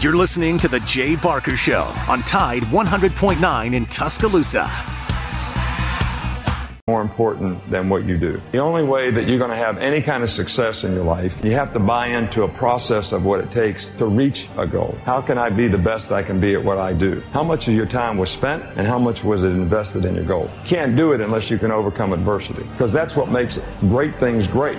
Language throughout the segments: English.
You're listening to The Jay Barker Show on Tide 100.9 in Tuscaloosa. More important than what you do. The only way that you're going to have any kind of success in your life, you have to buy into a process of what it takes to reach a goal. How can I be the best I can be at what I do? How much of your time was spent and how much was it invested in your goal? Can't do it unless you can overcome adversity because that's what makes great things great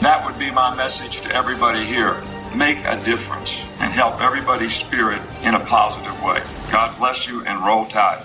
That would be my message to everybody here. Make a difference and help everybody's spirit in a positive way. God bless you and roll tide.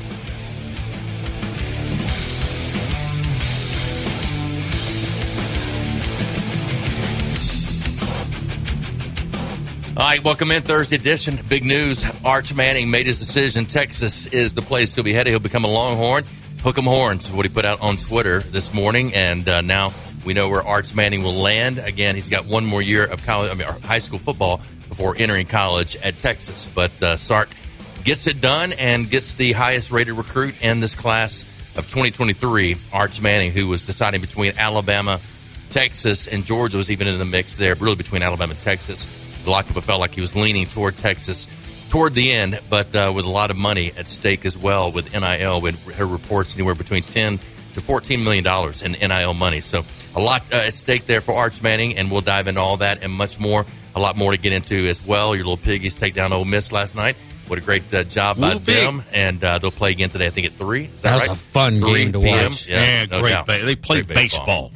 Right, welcome in Thursday edition. Big news. Arch Manning made his decision. Texas is the place he'll be headed. He'll become a Longhorn. Hook 'em horns, what he put out on Twitter this morning. And uh, now we know where Arch Manning will land. Again, he's got one more year of college, I mean, high school football before entering college at Texas. But uh, Sark gets it done and gets the highest rated recruit in this class of 2023, Arch Manning, who was deciding between Alabama, Texas, and Georgia was even in the mix there, really between Alabama and Texas. A lot felt like he was leaning toward Texas toward the end, but uh, with a lot of money at stake as well with NIL. With her reports anywhere between 10 to 14 million dollars in NIL money. So a lot uh, at stake there for Arch Manning, and we'll dive into all that and much more. A lot more to get into as well. Your little piggies take down Ole Miss last night. What a great uh, job by them, and uh, they'll play again today. I think at three. Is that, that right? was a fun 3 game to PM? watch. Yeah, Yeah, no great. ba- They played Great baseball. Baseball.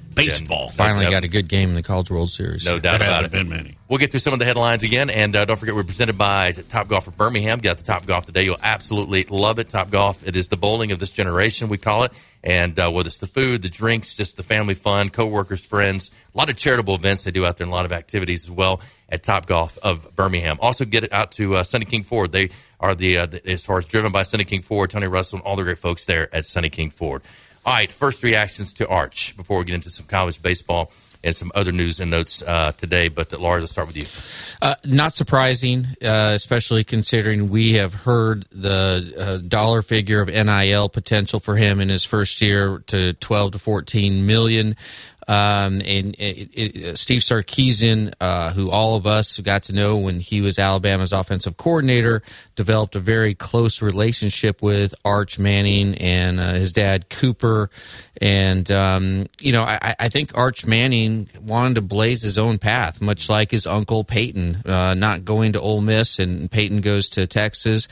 Finally Yeah. got a good game in the College World Series. No doubt There about hasn't it. been many. We'll get through some of the headlines again, and uh, don't forget we're presented by Top Golf of Birmingham. Get out to Top Golf today; you'll absolutely love it. Top Golf, it is the bowling of this generation, we call it. And uh, whether it's the food, the drinks, just the family fun, coworkers, friends, a lot of charitable events they do out there, and a lot of activities as well at Top Golf of Birmingham. Also, get it out to uh, Sunny King Ford. They are the, uh, the as far as driven by Sunny King Ford, Tony Russell, and all the great folks there at Sunny King Ford. All right, first reactions to Arch before we get into some college baseball and some other news and notes uh, today. But uh, Lars, I'll start with you. Uh, not surprising, uh, especially considering we have heard the uh, dollar figure of NIL potential for him in his first year to 12 to 14 million. Um, and it, it, Steve Sarkisian, uh, who all of us got to know when he was Alabama's offensive coordinator, developed a very close relationship with Arch Manning and uh, his dad Cooper. And um, you know, I, I think Arch Manning wanted to blaze his own path, much like his uncle Peyton, uh, not going to Ole Miss, and Peyton goes to Texas.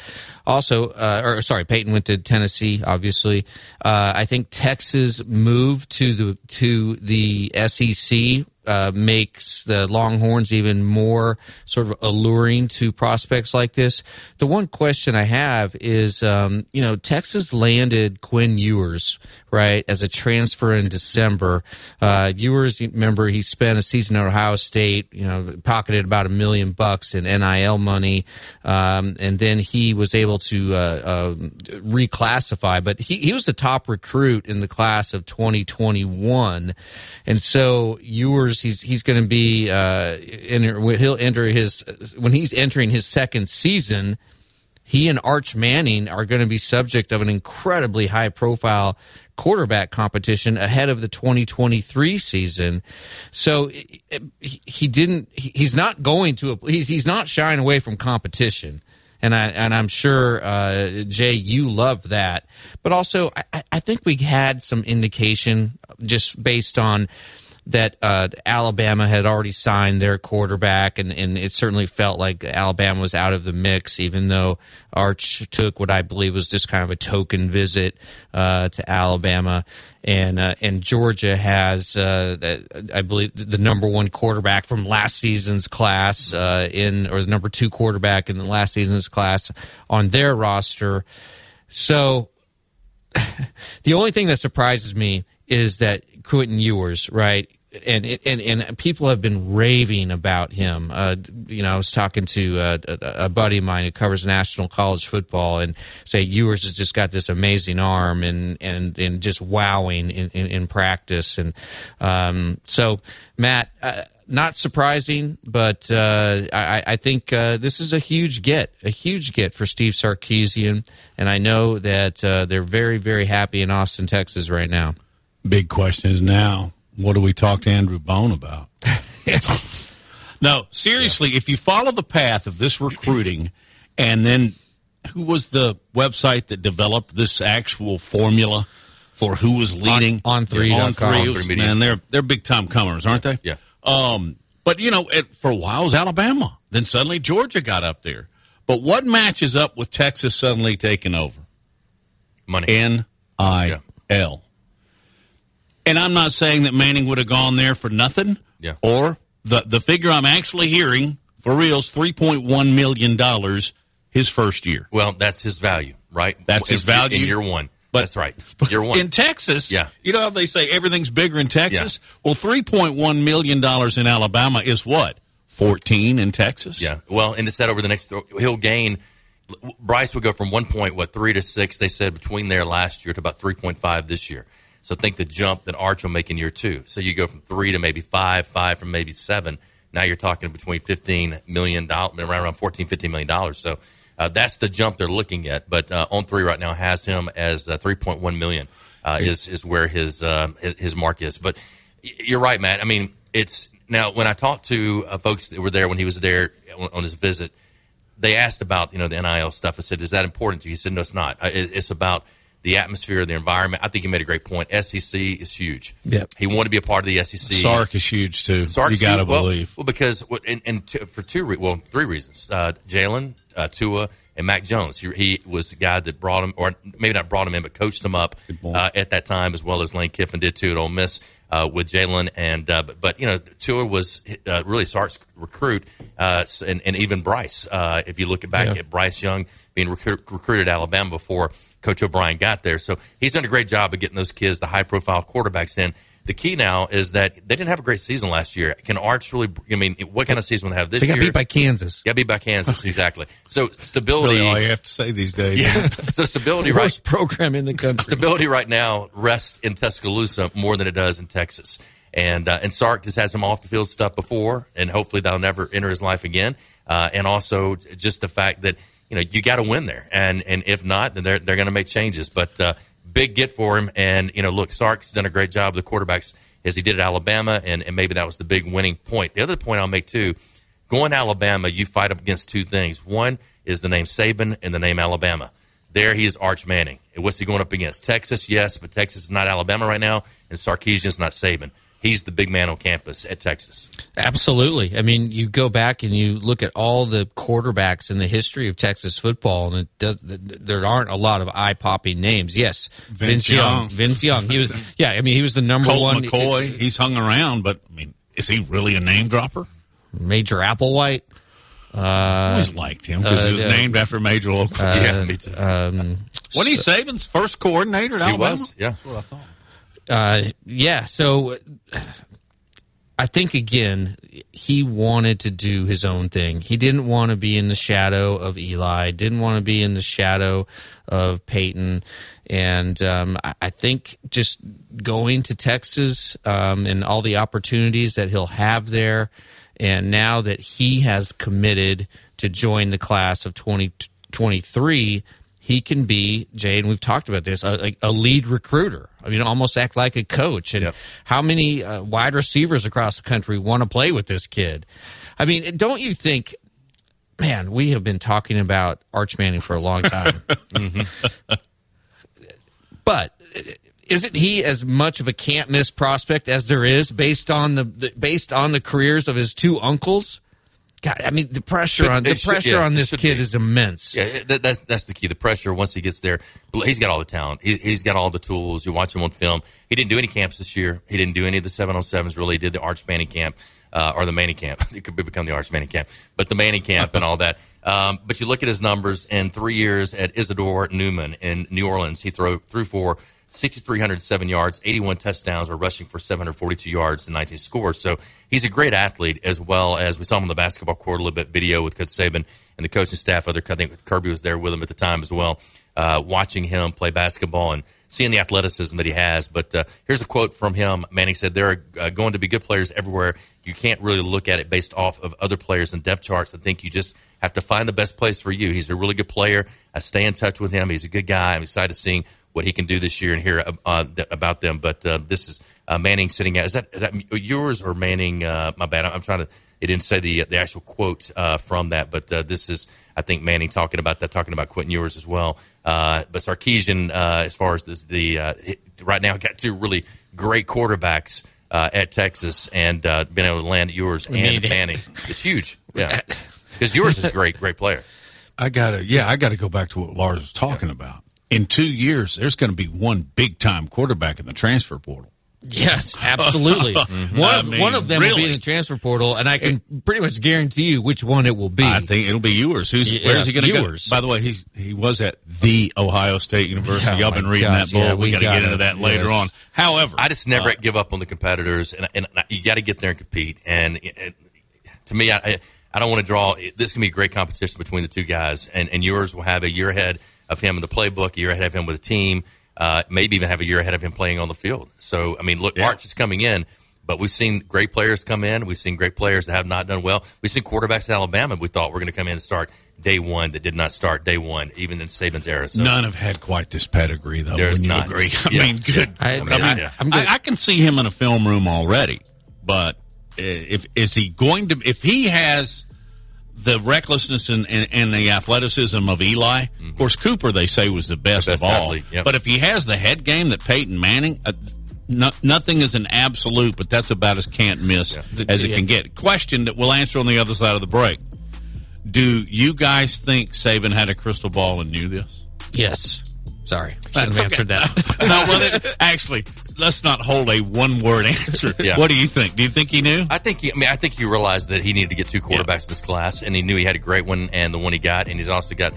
Also, uh, or sorry, Peyton went to Tennessee. Obviously, uh, I think Texas moved to the to the SEC uh, makes the Longhorns even more sort of alluring to prospects like this. The one question I have is, um, you know, Texas landed Quinn Ewers right as a transfer in December. Uh, Ewers, remember, he spent a season at Ohio State, you know, pocketed about a million bucks in NIL money, um, and then he was able to uh, uh, reclassify. But he, he was the top recruit in the class of 2021, and so Ewers, he's he's going to be uh, he'll enter his when he's entering his second season. He and Arch Manning are going to be subject of an incredibly high profile quarterback competition ahead of the 2023 season. So he didn't. He's not going to. He's not shying away from competition. And I and I'm sure uh, Jay, you love that. But also, I, I think we had some indication just based on that uh, Alabama had already signed their quarterback, and, and it certainly felt like Alabama was out of the mix, even though Arch took what I believe was just kind of a token visit uh, to Alabama. And uh, and Georgia has, uh, I believe, the number one quarterback from last season's class uh, in, or the number two quarterback in the last season's class on their roster. So the only thing that surprises me is that Quentin Ewers, right? And, and and people have been raving about him. Uh, you know, I was talking to uh, a, a, buddy of mine who covers national college football, and say Ewers has just got this amazing arm and and and just wowing in, in, in practice. And um, so, Matt, uh, not surprising, but uh, I, I, think uh, this is a huge get, a huge get for Steve Sarkisian, and I know that uh, they're very, very happy in Austin, Texas, right now big question is now, what do we talk to Andrew Bone about? no, seriously, yeah. if you follow the path of this recruiting, and then who was the website that developed this actual formula for who was leading on, on3 yeah, on three? Man, they're they're big time comers, aren't they? Yeah. Um, but you know, it, for a while it was Alabama. Then suddenly Georgia got up there. But what matches up with Texas suddenly taking over? Money. N I L. And I'm not saying that Manning would have gone there for nothing. Yeah. Or the the figure I'm actually hearing for real is 3.1 million dollars his first year. Well, that's his value, right? That's his value in year one. But, that's right. Year one in Texas. Yeah. You know how they say everything's bigger in Texas? Yeah. Well, 3.1 million dollars in Alabama is what? 14 in Texas. Yeah. Well, and to said over the next, he'll gain. Bryce would go from one point what three to six. They said between there last year to about 3.5 this year. So think the jump that Arch will make in year two. So you go from three to maybe five, five from maybe seven. Now you're talking between fifteen million dollars, around around 14, 15 million dollars. So uh, that's the jump they're looking at. But uh, on three right now has him as uh, 3.1 million uh, is is where his uh, his mark is. But you're right, Matt. I mean, it's now when I talked to uh, folks that were there when he was there on, on, his visit, they asked about you know the NIL stuff. I said, "Is that important to you?" He said, "No, it's not. it's about." The atmosphere, the environment. I think he made a great point. SEC is huge. Yep. He wanted to be a part of the SEC. Sark is huge too. Sark's you got to believe. Well, because and, and to, for two, well, three reasons. Uh, Jalen, uh, Tua, and Mac Jones. He, he, was the guy that brought him, or maybe not brought him in, but coached him up uh, at that time, as well as Lane Kiffin did too at Ole Miss. Uh, with Jalen and uh, but, but, you know Tua was uh, really Sark's recruit uh, and, and even Bryce. Uh, if you look back yeah. at Bryce Young being recruit, recruited at Alabama before Coach O'Brien got there. So he's done a great job of getting those kids, the high profile quarterbacks in. The key now is that they didn't have a great season last year. Can Arch really? I mean, what kind of season will they have this they got year? beat by Kansas. Yeah, beat by Kansas. Exactly. So stability. Really all you have to say these days. Yeah. so stability, right? program in the country. Stability right now rests in Tuscaloosa more than it does in Texas. And uh, and Sark has had some off the field stuff before, and hopefully that'll never enter his life again. Uh, and also just the fact that you know, you got to win there. And and if not, then they're they're going to make changes. But uh, big get for him. And you know, look, Sark's done a great job. The quarterbacks as he did at Alabama, and, and maybe that was the big winning point. The other point I'll make too, going to Alabama, you fight up against two things. One is the name Saban and the name Alabama. There he is Arch Manning. And what's he going up against? Texas, yes, but Texas is not Alabama right now, and Sarkisian is not Saban he's the big man on campus at Texas. Absolutely. I mean, you go back and you look at all the quarterbacks in the history of Texas football, and it does, there aren't a lot of eye popping names. Yes, Vince, Vince Young. Vince Young. He was. Yeah, I mean, he was the number Colt one. McCoy. He's hung around, but I mean. Is he really a name dropper? Major Applewhite. I always liked him because uh, he was uh, named after Major local. yeah, me too. Um, Wasn't he Saban's first coordinator at he Alabama? was, yeah. That's what I thought. Uh, yeah, so I think again he wanted to do his own thing. He didn't want to be in the shadow of Eli. Didn't want to be in the shadow of Peyton. And um, I, I think just going to Texas um, and all the opportunities that he'll have there, and now that he has committed to join the class of 2023, he can be Jay, and we've talked about this, a, a lead recruiter. I mean, almost act like a coach. And Yep. how many uh, wide receivers across the country want to play with this kid? I mean, don't you think? Man, we have been talking about Arch Manning for a long time. But isn't he as much of a can't miss prospect as there is based on the, the based on the careers of his two uncles? God, I mean the pressure Should- on the should- pressure yeah, on this kid be. is immense. Yeah, that, that's that's the key. The pressure once he gets there, he's got all the talent. He, he's got all the tools. You watch him on film. He didn't do any camps this year. He didn't do any of the seven on sevens. Really, he did the Arch Manning camp uh, or the Manning camp. It could become the Arch Manning camp, but the Manning camp and all that. Um, but you look at his numbers in three years at Isidore Newman in New Orleans. He threw threw for 6,307 yards, 81 touchdowns, or rushing for 742 yards and 19 scores. So he's a great athlete, as well as we saw him on the basketball court a little bit video with Coach Saban and the coaching staff. Other, I think Kirby was there with him at the time as well, uh, watching him play basketball and seeing the athleticism that he has. But uh, here's a quote from him. Manning said, There are uh, going to be good players everywhere. You can't really look at it based off of other players and depth charts. I think you just have to find the best place for you. He's a really good player. I stay in touch with him. He's a good guy. I'm excited to see what he can do this year and hear uh, th- about them. But uh, this is uh, Manning sitting at. Is that, is that yours or Manning? Uh, my bad. I'm trying to. It didn't say the the actual quote uh, from that, but uh, this is I think Manning talking about that, talking about Quentin Ewers as well. Uh, but Sarkisian, uh, as far as this, the uh, it- right now, got two really great quarterbacks uh, at Texas, and uh, being able to land Ewers and need- Manning it's huge. Yeah, because Ewers is a great, great player. I gotta, yeah, I gotta go back to what Lars was talking about. In two years, there's going to be one big time quarterback in the transfer portal. Yes, absolutely. Mm-hmm. One, I of, mean, one of them will be in the transfer portal, and I can pretty much guarantee you which one it will be. I think it'll be Ewers. Who's Yeah, where's he going to go? By the way, he he was at the Ohio State University. Oh, Y'all been reading gosh, that bull. yeah, we we got to get into that later on. However, I just never uh, give up on the competitors, and, and you got to get there and compete. And, and to me, I, I- I don't want to draw. This can be a great competition between the two guys, and, and Ewers will have a year ahead of him in the playbook, a year ahead of him with a team, uh, maybe even have a year ahead of him playing on the field. So, I mean, look, Yeah. Arch is coming in, but we've seen great players come in. We've seen great players that have not done well. We've seen quarterbacks in Alabama we thought we were going to come in and start day one that did not start day one, even in Saban's era. So, none have had quite this pedigree, though. There's Wouldn't you agree? I Yeah. mean, good. I- I, I mean, mean, I, I'm good. I can see him in a film room already, but uh, if is he going to? If he has the recklessness and, and, and the athleticism of Eli, of course, Cooper they say was the best, Mm-hmm. The best of all. athlete, yep. But if he has the head game that Peyton Manning. Uh, no, nothing is an absolute, but that's about as can't miss Yeah. as it can get. Question that we'll answer on the other side of the break. Do you guys think Saban had a crystal ball and knew this? yes. Sorry, should have answered that. no, well, it, actually, let's not hold a one-word answer. Yeah. What do you think? Do you think he knew? I think. He, I mean, I think he realized that he needed to get two quarterbacks in this class, and he knew he had a great one, and the one he got, and he's also got,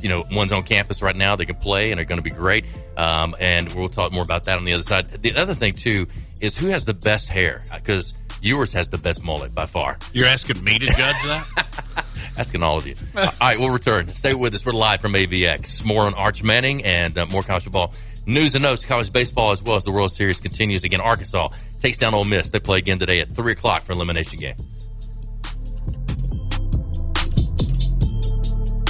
you know, ones on campus right now that can play and are going to be great. Um, and we'll talk more about that on the other side. The other thing too is who has the best hair because Ewers has the best mullet by far. You're asking me to judge that? Asking all of you. all right, we'll return. Stay with us. We're live from AVX. More on Arch Manning and uh, more college football news and notes, college baseball, as well as the World Series continues. Again, Arkansas takes down Ole Miss. They play again today at 3 o'clock for elimination game.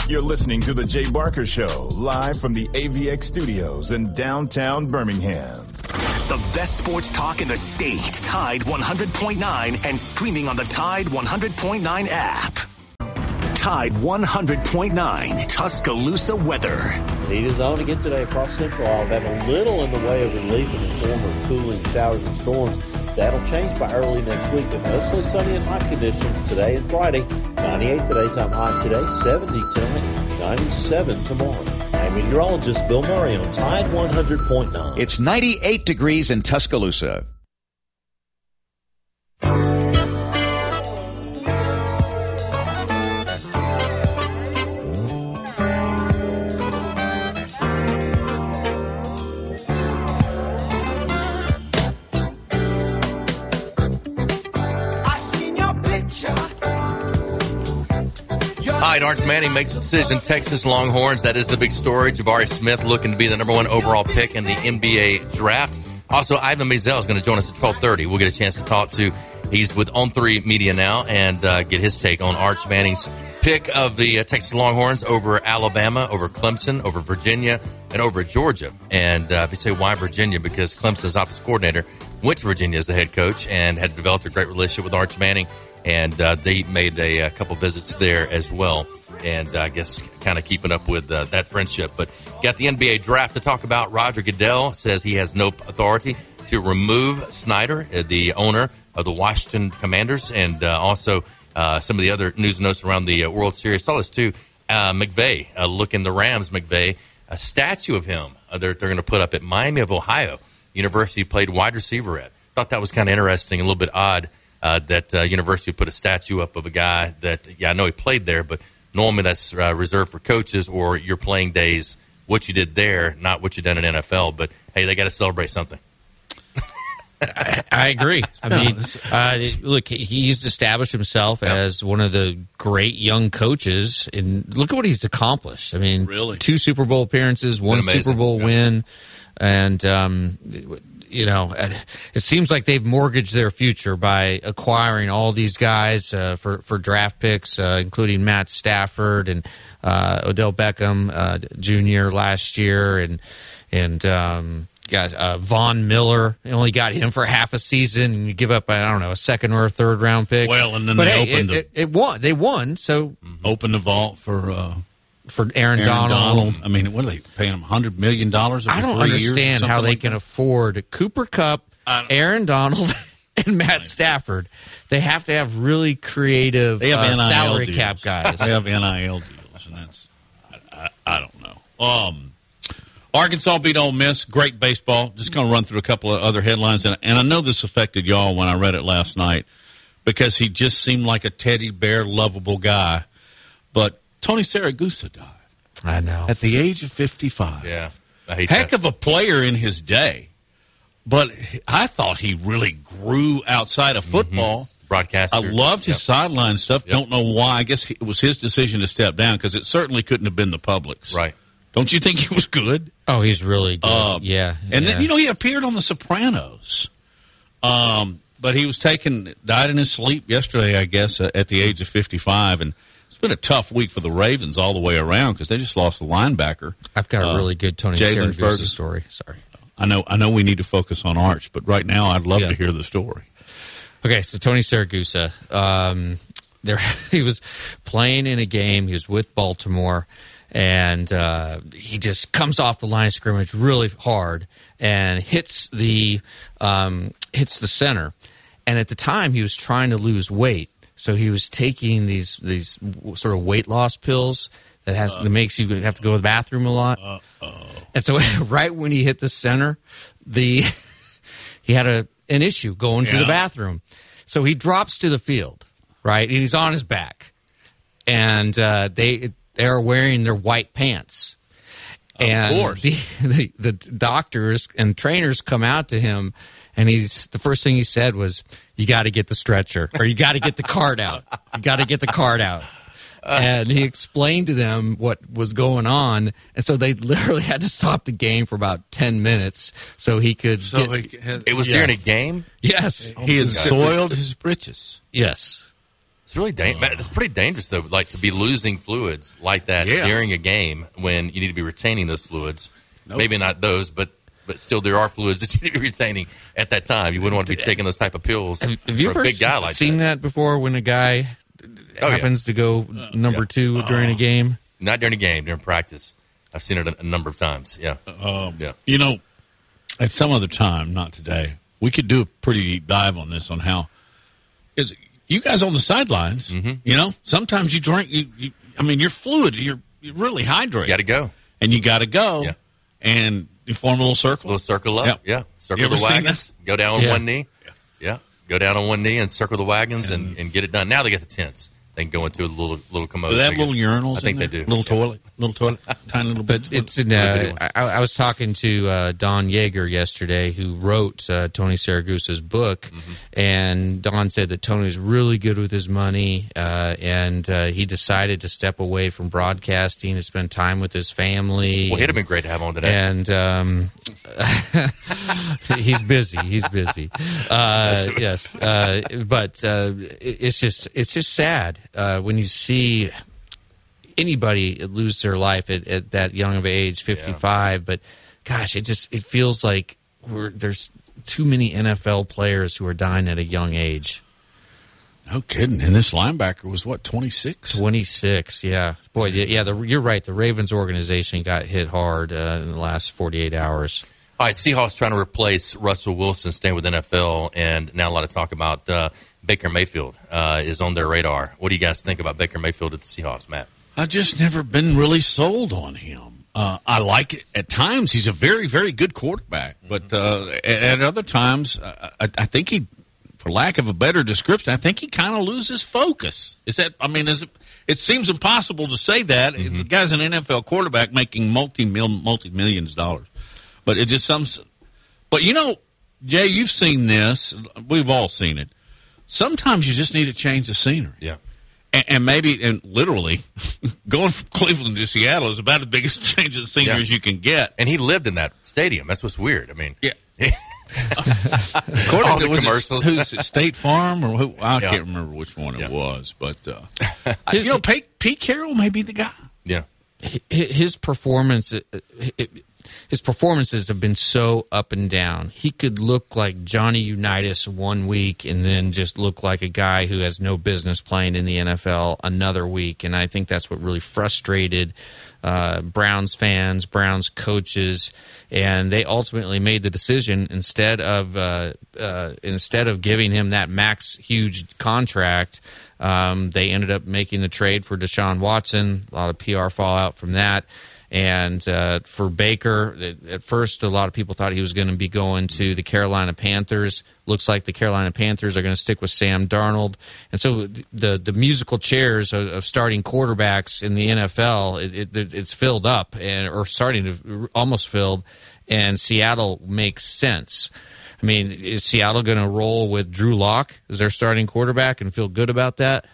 You're listening to The Jay Barker Show, live from the AVX studios in downtown Birmingham. The best sports talk in the state. Tide 100.9 and streaming on the Tide 100.9 app. Tide 100.9 Tuscaloosa weather. Heat is on again today across central Alabama. A little in the way of relief in the form of cooling showers and storms. That'll change by early next week, but mostly sunny and hot conditions today and Friday. 98 the daytime high today, 70 tonight, 97 tomorrow. I'm meteorologist Bill Murray on Tide 100.9. It's 98 degrees in Tuscaloosa. Arch Manning makes a decision. Texas Longhorns. That is the big story. Jabari Smith looking to be the number one overall pick in the NBA draft. Also, Ivan Maisel is going to join us at twelve thirty. We'll get a chance to talk to. He's with On Three Media now and uh, get his take on Arch Manning's pick of the uh, Texas Longhorns over Alabama, over Clemson, over Virginia, and over Georgia. And uh, if you say why Virginia, because Clemson's office coordinator went to Virginia as the head coach and had developed a great relationship with Arch Manning, and uh, they made a, a, couple visits there as well. And uh, I guess kind of keeping up with uh, that friendship. But got the NBA draft to talk about. Roger Goodell says he has no authority to remove Snyder, uh, the owner of the Washington Commanders, and also uh, some of the other news and notes around the uh, World Series. Saw this too. Uh, uh, look in the Rams, McVay, a statue of him uh, they're, they're going to put up at Miami of Ohio University. Played wide receiver at. Thought that was kind of interesting, a little bit odd uh, that University put a statue up of a guy that yeah I know he played there, but normally that's reserved for coaches or your playing days. What you did there, not what you done in NFL. But hey, they got to celebrate something. I, agree. I mean, uh, look, he's established himself yep. as one of the great young coaches, and look at what he's accomplished. I mean, really, two Super Bowl appearances, one Super Bowl yeah. win, and um, you know, it seems like they've mortgaged their future by acquiring all these guys uh, for for draft picks, uh, including Matt Stafford and uh, Odell Beckham uh, Jr. last year, and and um, got uh, Von Miller. They only got him for half a season, and you give up I don't know a second or a third round pick. Well, and then but they hey, opened it, the, it, it, won. They won. So mm-hmm. open the vault for. For Aaron, Aaron Donald. Donald. I mean, what are they paying him? Hundred million dollars? I don't understand how they like can that? afford Cooper Kupp, Aaron Donald, and Matt Stafford. They have to have really creative they have uh, salary deals. cap guys. they have NIL deals, and that's I, I, I don't know. Um, Arkansas beat Ole Miss. Great baseball. Just going to run through a couple of other headlines, and, and I know this affected y'all when I read it last night because he just seemed like a teddy bear, lovable guy. But Tony Siragusa died. I know at the age of fifty-five. Yeah, heck that. of a player in his day. But I thought he really grew outside of mm-hmm. football. Mm-hmm. Broadcaster. I loved his yep. sideline stuff. Yep. Don't know why. I guess it was his decision to step down because it certainly couldn't have been the public's. Right. Don't you think he was good? Oh, he's really good. Uh, yeah. And yeah. then, you know, he appeared on The Sopranos. Um, but he was taken, died in his sleep yesterday, I guess, uh, at the age of 55. And it's been a tough week for the Ravens all the way around because they just lost the linebacker. I've got a uh, really good Tony Jaylon Ferguson story. Sorry. I know, I know we need to focus on Arch, but right now I'd love yeah. to hear the story. Okay, so Tony Siragusa, um, there he was playing in a game. He was with Baltimore, and uh, he just comes off the line of scrimmage really hard and hits the um, hits the center. And at the time, he was trying to lose weight, so he was taking these these sort of weight loss pills that has uh, that makes you have to go to the bathroom a lot. Uh-oh. And so, right when he hit the center, the he had a an issue going yeah. to the bathroom, so he drops to the field, right, and he's on his back, and uh, they they're wearing their white pants. Of and course. The, the, the doctors and trainers come out to him, and he's the first thing he said was, "You got to get the stretcher, or you got to get the card out. You got to get the card out." and he explained to them what was going on, and so they literally had to stop the game for about ten minutes so he could. So get, he has, it was during a game. Yes, he has oh soiled his britches. Yes, it's really dangerous. It's pretty dangerous though, like to be losing fluids like that yeah. during a game when you need to be retaining those fluids. Nope. Maybe not those, but but still there are fluids that you need to be retaining at that time. You wouldn't want to be taking those type of pills. Have, have you ever big guy like seen that. that. before when a guy oh, happens yeah. to go number yeah. two during a game? Not during a game, during practice. I've seen it a, a number of times. Yeah, um, yeah. You know, at some other time, not today, we could do a pretty deep dive on this on how is you guys on the sidelines, mm-hmm. you know, sometimes you drink. You, you, I mean, you're fluid. You're, you're really hydrated. You Got to go, and you got to go, yeah. and you form a little circle, a little circle up, yeah, yeah. circle the wagons, go down on yeah. one knee, yeah. yeah. go down on one knee and circle the wagons and, and, and get it done. Now they get the tents. They can go into a little little commode. Do they have little urinals? I think in they do. Little Yeah. toilet, little toilet, tiny little. But it's in. Uh, I, I was talking to uh, Don Yaeger yesterday, who wrote uh, Tony Siragusa's book, and Don said that Tony's really good with his money, uh, and uh, he decided to step away from broadcasting to spend time with his family. Well, it'd have been great to have on today. And um, he's busy. He's busy. Uh, yes, uh, but uh, it's just it's just sad uh, when you see anybody lose their life at, at that young of age, fifty five. But gosh, it just it feels like we're, there's too many NFL players who are dying at a young age. no kidding. And this linebacker was what twenty six. 26, yeah. Boy, yeah, yeah the, you're right. The Ravens organization got hit hard uh, in the last 48 hours. All right, Seahawks trying to replace Russell Wilson, staying with NFL, and now a lot of talk about uh, Baker Mayfield uh, is on their radar. What do you guys think about Baker Mayfield at the Seahawks, Matt? I've just never been really sold on him. Uh, I like it at times. He's a very, very good quarterback, but uh, at, at other times, uh, I, I think he, for lack of a better description, I think he kind of loses focus. Is that? I mean, is it? It seems impossible to say that. It's The guy's an NFL quarterback making multi multi millions of dollars, but it just some. But you know, Jay, you've seen this. We've all seen it. Sometimes you just need to change the scenery. Yeah. And, and maybe, and literally, going from Cleveland to Seattle is about the biggest change of scenery Yeah. as you can get. And he lived in that stadium. That's what's weird. I mean, Yeah. According All to the was it- commercials. who's it, State Farm or who? I Yeah. can't remember which one it was, but uh, you know, Pete, Pete Carroll may be the guy. yeah. His performance, uh, it- his performances have been so up and down. He could look like Johnny Unitas one week and then just look like a guy who has no business playing in the NFL another week. And I think that's what really frustrated uh, Browns fans, Browns coaches, and they ultimately made the decision instead of uh, uh, instead of giving him that max huge contract. Um, they ended up making the trade for Deshaun Watson. A lot of PR fallout from that. And uh, for Baker, at- at first, a lot of people thought he was going to be going to the Carolina Panthers. Looks like the Carolina Panthers are going to stick with Sam Darnold. And so the the musical chairs of, of starting quarterbacks in the NFL, it, it, it's filled up and or starting to almost filled. And Seattle makes sense. I mean, is Seattle going to roll with Drew Lock as their starting quarterback and feel good about that?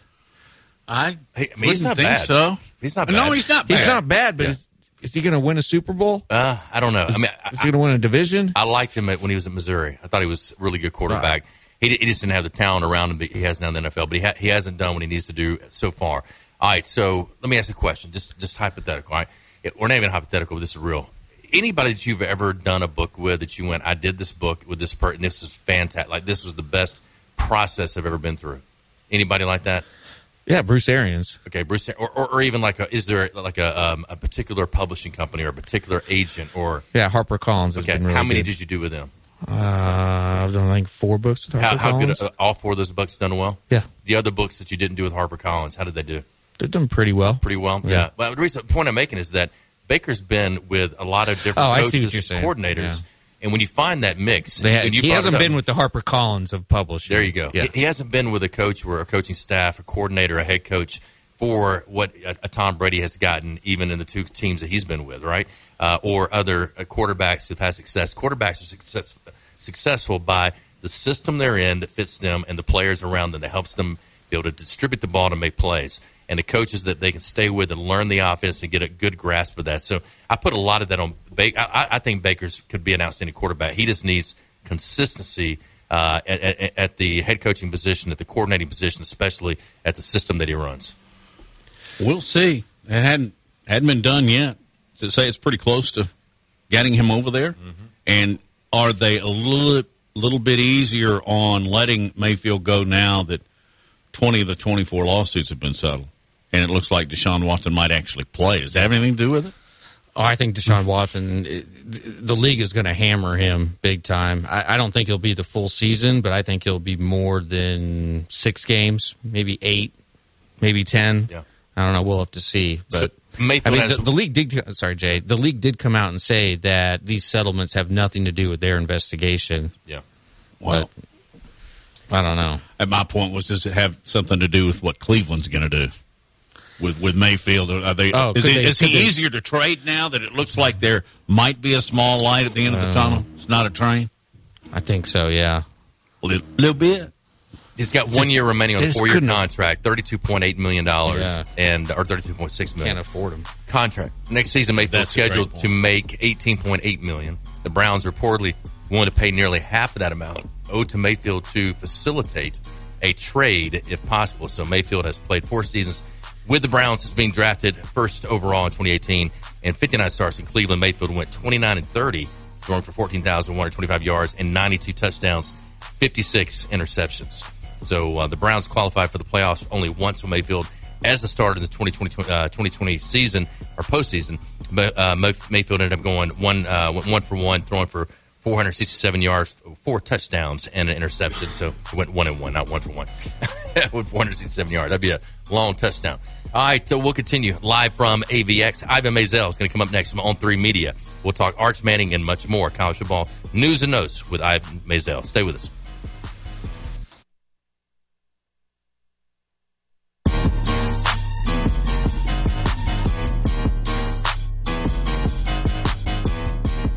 I, Hey, I mean, he's wouldn't not think bad. so. He's not No, he's not bad. He's not bad, but Yeah. Is, is he going to win a Super Bowl? Uh, I don't know. I mean, I, Is he going to win a division? I liked him at, when he was at Missouri. I thought he was a really good quarterback. He, he just didn't have the talent around him that he has now in the NFL, but he, ha- he hasn't done what he needs to do so far. All right, so let me ask you a question, just just hypothetical. All right, it, or not even hypothetical, but this is real. Anybody that you've ever done a book with that you went, I did this book with this person, this is fantastic. Like this was the best process I've ever been through. Anybody like that? Yeah, Bruce Arians. Okay, Bruce, or, or, or even like a, is there like a um, a particular publishing company or a particular agent or Yeah, Harper Collins okay? been really how many good. did you do with them? Uh, I've done like four books with How, Harper how good? Collins. Uh, all four of those books done well. Yeah. The other books that you didn't do with Harper Collins, how did they do? They've done pretty well. Pretty well. Yeah. Well, the reason, point I'm making is that Baker's been with a lot of different Oh, I see coaches, what you're saying. coordinators, Yeah. And when you find that mix, ha- he hasn't been with the Harper Collins of publishing. There you go. Yeah. He, he hasn't been with a coach or a coaching staff, a coordinator, a head coach for what a, a Tom Brady has gotten, even in the two teams that he's been with, right? Uh, or other uh, quarterbacks who've had success. Quarterbacks are success, successful by the system they're in that fits them and the players around them that helps them be able to distribute the ball to make plays. And the coaches that they can stay with and learn the offense and get a good grasp of that. So I put a lot of that on Baker. I, I think Baker's could be an outstanding quarterback. He just needs consistency uh, at, at, at the head coaching position, at the coordinating position, especially at the system that he runs. We'll see. It hadn't hadn't been done yet. To say it's pretty close to getting him over there, and are they a little little bit easier on letting Mayfield go now that twenty of the twenty four lawsuits have been settled, and it looks like Deshaun Watson might actually play? Does that have anything to do with it? Oh, I think Deshaun Watson, the league is going to hammer him big time. I, I don't think he'll be the full season, but I think he'll be more than six games, maybe eight, maybe ten. Yeah. I don't know. We'll have to see. But So, I mean, has- the, the league did. Sorry, Jay. The league did come out and say that these settlements have nothing to do with their investigation. Yeah. Well, I don't know. And my point was, does it have something to do with what Cleveland's going to do with with Mayfield? Are they? Oh, is, could he, they- is he they- easier to trade now that it looks like there might be a small light at the end of the uh, tunnel? It's not a train. I think so. Yeah. A little, little bit. He's got one year remaining on a four year couldn't- contract, thirty two point eight million dollars, Yeah. and or thirty two point six million. Can't afford him. contract. Next season, Mayfield That's scheduled to make eighteen point eight million. The Browns reportedly willing to pay nearly half of that amount owed to Mayfield to facilitate a trade if possible. So Mayfield has played four seasons with the Browns since being drafted first overall in 2018 and 59 starts in Cleveland. Mayfield went 29 and 30, throwing for 14,125 yards and 92 touchdowns, 56 interceptions. So uh, the Browns qualified for the playoffs only once with Mayfield as the starter in the 2020, uh, 2020 season or postseason. But uh, Mayfield ended up going one uh, one for one, throwing for 467 yards, four touchdowns, and an interception. So went one and one, not one for one, with 467 yards. That'd be a long touchdown. All right, so we'll continue live from AVX. Ivan Maisel is going to come up next on Three Media. We'll talk Arch Manning and much more college football news and notes with Ivan Maisel. Stay with us.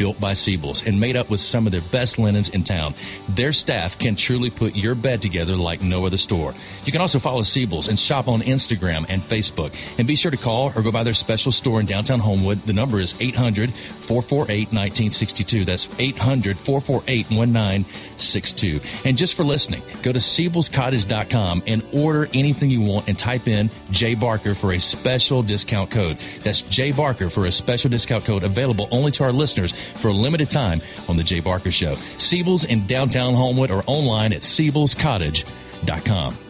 built by Siebel's and made up with some of their best linens in town. Their staff can truly put your bed together like no other store. You can also follow Siebel's and shop on Instagram and Facebook. And be sure to call or go by their special store in downtown Homewood. The number is 800 448 1962. That's 800 448 1962. And just for listening, go to Siebel'sCottage.com and order anything you want and type in J Barker for a special discount code. That's J Barker for a special discount code available only to our listeners for a limited time on the Jay Barker Show. Siebel's in downtown Homewood or online at tickets.com.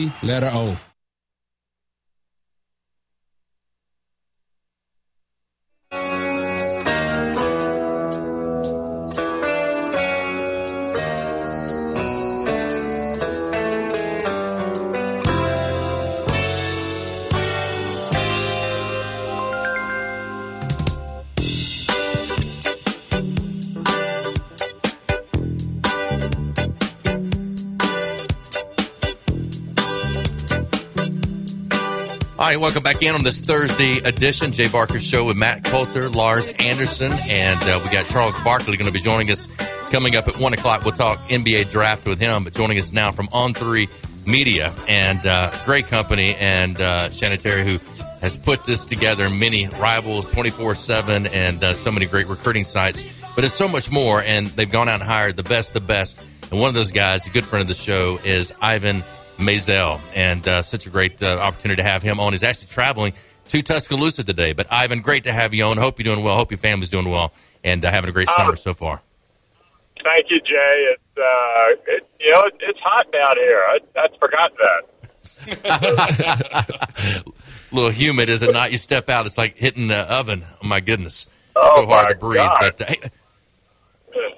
letter O. All right, welcome back in on this Thursday edition, Jay Barker Show with Matt Coulter, Lars Anderson, and uh, we got Charles Barkley going to be joining us coming up at 1 o'clock. We'll talk NBA draft with him, but joining us now from On3 Media and uh, great company, and uh, Shannon Terry, who has put this together, many rivals 24 7, and uh, so many great recruiting sites. But it's so much more, and they've gone out and hired the best, the best. And one of those guys, a good friend of the show, is Ivan Maisel, and uh, such a great uh, opportunity to have him on. He's actually traveling to Tuscaloosa today. But Ivan, great to have you on. Hope you're doing well. Hope your family's doing well, and uh, having a great Um, summer so far. Thank you, Jay. It's uh, it, you know, it, it's hot down here. I, I'd forgot that. A little humid, is it not? You step out, it's like hitting the oven. Oh my goodness, Oh, so hard to breathe. God. But uh, hey,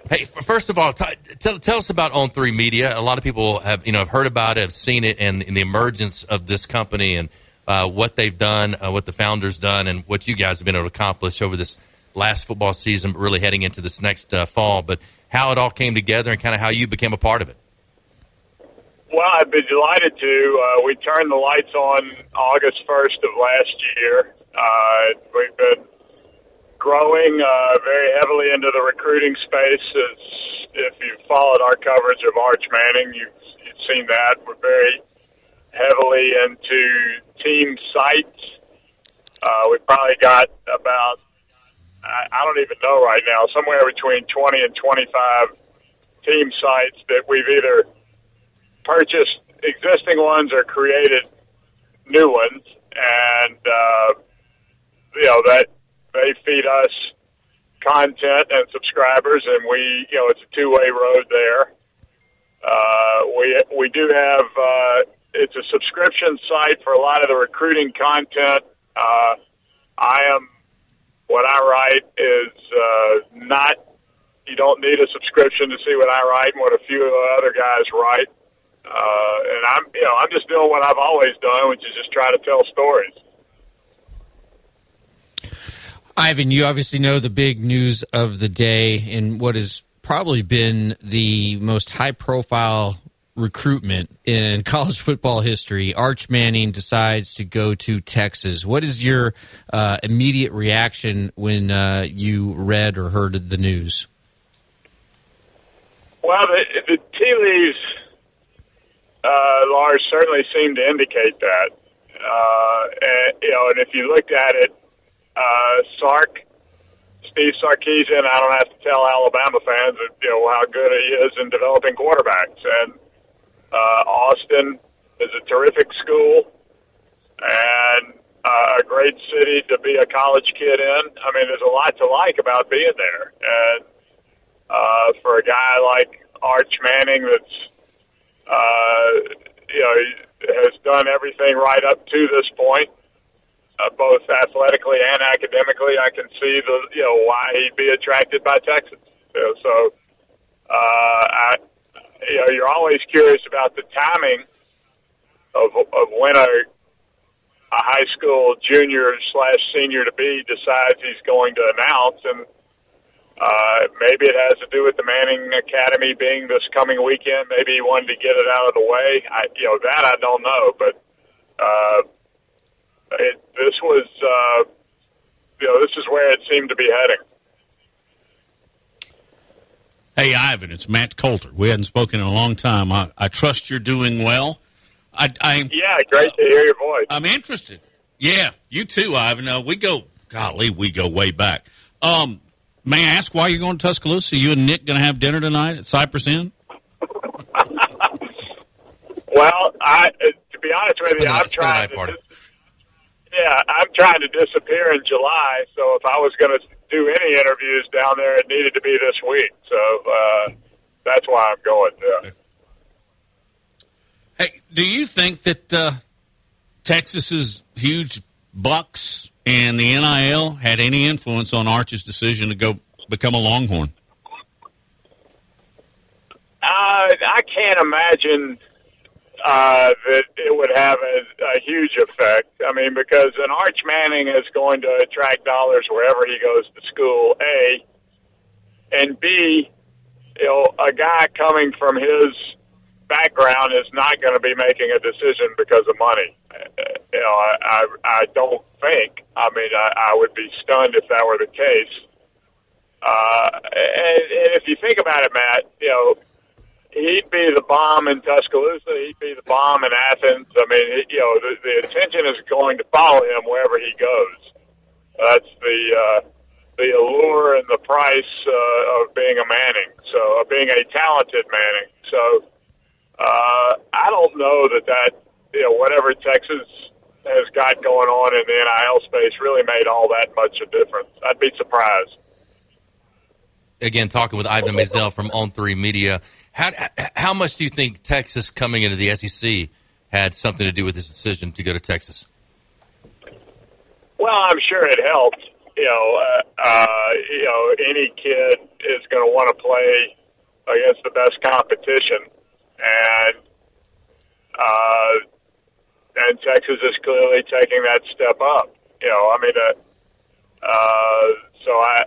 hey, first of all, t- tell tell us about On Three Media. A lot of people have you know have heard about it, have seen it, and, and the emergence of this company and uh, what they've done, uh, what the founders done, and what you guys have been able to accomplish over this last football season, but really heading into this next uh, fall. But how it all came together and kind of how you became a part of it. Well, I'd be delighted to. Uh, we turned the lights on August 1st of last year. Uh, we've been growing uh, very heavily into the recruiting space. As if you've followed our coverage of Arch Manning, you've, you've seen that. We're very heavily into team sites. Uh, we've probably got about, I, I don't even know right now, somewhere between 20 and 25 team sites that we've either purchased existing ones or created new ones, and uh, you know that they feed us content and subscribers, and we you know it's a two way road there. Uh, we we do have uh, it's a subscription site for a lot of the recruiting content. Uh, I am what I write is uh, not. You don't need a subscription to see what I write and what a few other guys write. Uh, and I'm, you know, I'm just doing what I've always done, which is just try to tell stories. Ivan, you obviously know the big news of the day in what has probably been the most high profile recruitment in college football history. Arch Manning decides to go to Texas. What is your uh, immediate reaction when uh, you read or heard the news? Well, the, the tea leaves, uh, Lars, certainly seem to indicate that. Uh, and, you know, and if you looked at it, uh, Sark, Steve Sarkisian, I don't have to tell Alabama fans, you know, how good he is in developing quarterbacks. And uh, Austin is a terrific school and uh, a great city to be a college kid in. I mean, there's a lot to like about being there. And uh, for a guy like Arch Manning, that's uh, you know has done everything right up to this point, uh, both athletically and academically. I can see the you know why he'd be attracted by Texas. You know, so uh, I, you know, you're always curious about the timing of of when a a high school junior slash senior to be decides he's going to announce and. Uh, maybe it has to do with the Manning Academy being this coming weekend. Maybe he wanted to get it out of the way. I, you know, that I don't know, but uh, it, this was, uh, you know, this is where it seemed to be heading. Hey, Ivan, it's Matt Coulter. We hadn't spoken in a long time. I, I trust you're doing well. I, I Yeah, great to hear your voice. I'm interested. Yeah, you too, Ivan. Uh, we go, golly, we go way back. Um, may I ask why you're going to Tuscaloosa? You and Nick going to have dinner tonight at Cypress Inn? Well, I uh, to be honest with you, I'm trying to. Yeah, I'm trying to disappear in July. So if I was going to do any interviews down there, it needed to be this week. So uh, that's why I'm going. Yeah. Hey, do you think that uh, Texas's huge bucks and the NIL had any influence on Arch's decision to go become a Longhorn? Uh, I can't imagine uh, that it would have a, a huge effect. I mean, because an Arch Manning is going to attract dollars wherever he goes to school. A and B, you know, a guy coming from his background is not going to be making a decision because of money. You know, I I, I don't think. I mean, I, I would be stunned if that were the case. Uh, and, and if you think about it, Matt, you know, he'd be the bomb in Tuscaloosa. He'd be the bomb in Athens. I mean, you know, the, the attention is going to follow him wherever he goes. That's the uh, the allure and the price uh, of being a Manning. So, of being a talented Manning. So, uh, I don't know that that you know whatever Texas has got going on in the NIL space really made all that much of a difference. I'd be surprised. Again, talking with Ivan Maisel from On Three Media. How how much do you think Texas coming into the SEC had something to do with his decision to go to Texas? Well, I'm sure it helped. You know, uh, uh, you know, any kid is going to want to play against the best competition, and uh, and Texas is clearly taking that step up. You know, I mean, uh, uh, so I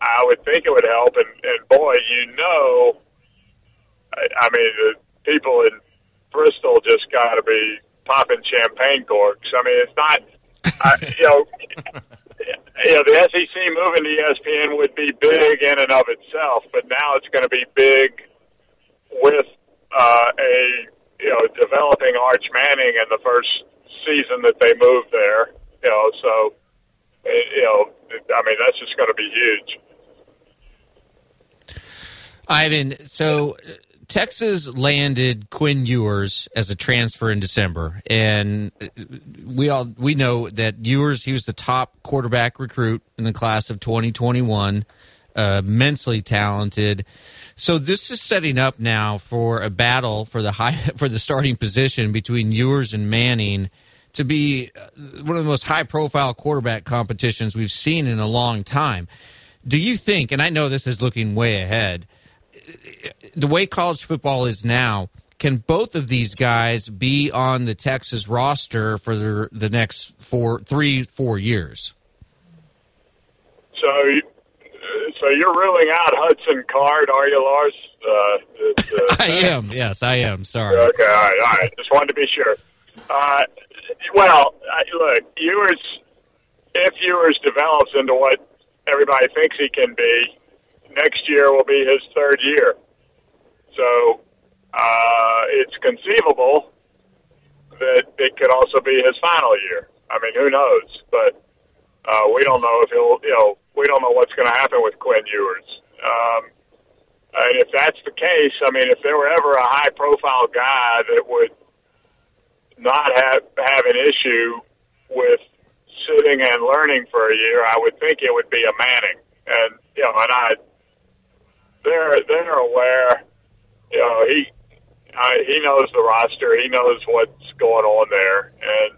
I would think it would help, and, and boy, you know, I, I mean, the people in Bristol just got to be popping champagne corks. I mean, it's not, I, you know, you know, the SEC moving to ESPN would be big in and of itself, but now it's going to be big with uh, a you know developing Arch Manning in the first season that they moved there. You know, so you know, I mean, that's just going to be huge. Ivan, so Texas landed Quinn Ewers as a transfer in December, and we all we know that Ewers he was the top quarterback recruit in the class of 2021, uh, immensely talented. So this is setting up now for a battle for the high for the starting position between Ewers and Manning to be uh, one of the most high profile quarterback competitions we've seen in a long time. Do you think, and I know this is looking way ahead, the way college football is now, can both of these guys be on the Texas roster for the, the next four, three, four years? So, so you're ruling out Hudson Card, are you, Lars? Uh, I am. Yes, I am. Sorry. Okay. All right. All right. Just wanted to be sure. Uh, well, look, Ewers, if Ewers develops into what everybody thinks he can be, next year will be his third year. So uh, it's conceivable that it could also be his final year. I mean, who knows? But uh, we don't know if he'll, you know, we don't know what's going to happen with Quinn Ewers. Um, and if that's the case, I mean, if there were ever a high profile guy that would not have have an issue with sitting and learning for a year, I would think it would be a Manning. And you know, and I they're they're aware. You know, he uh, he knows the roster. He knows what's going on there, and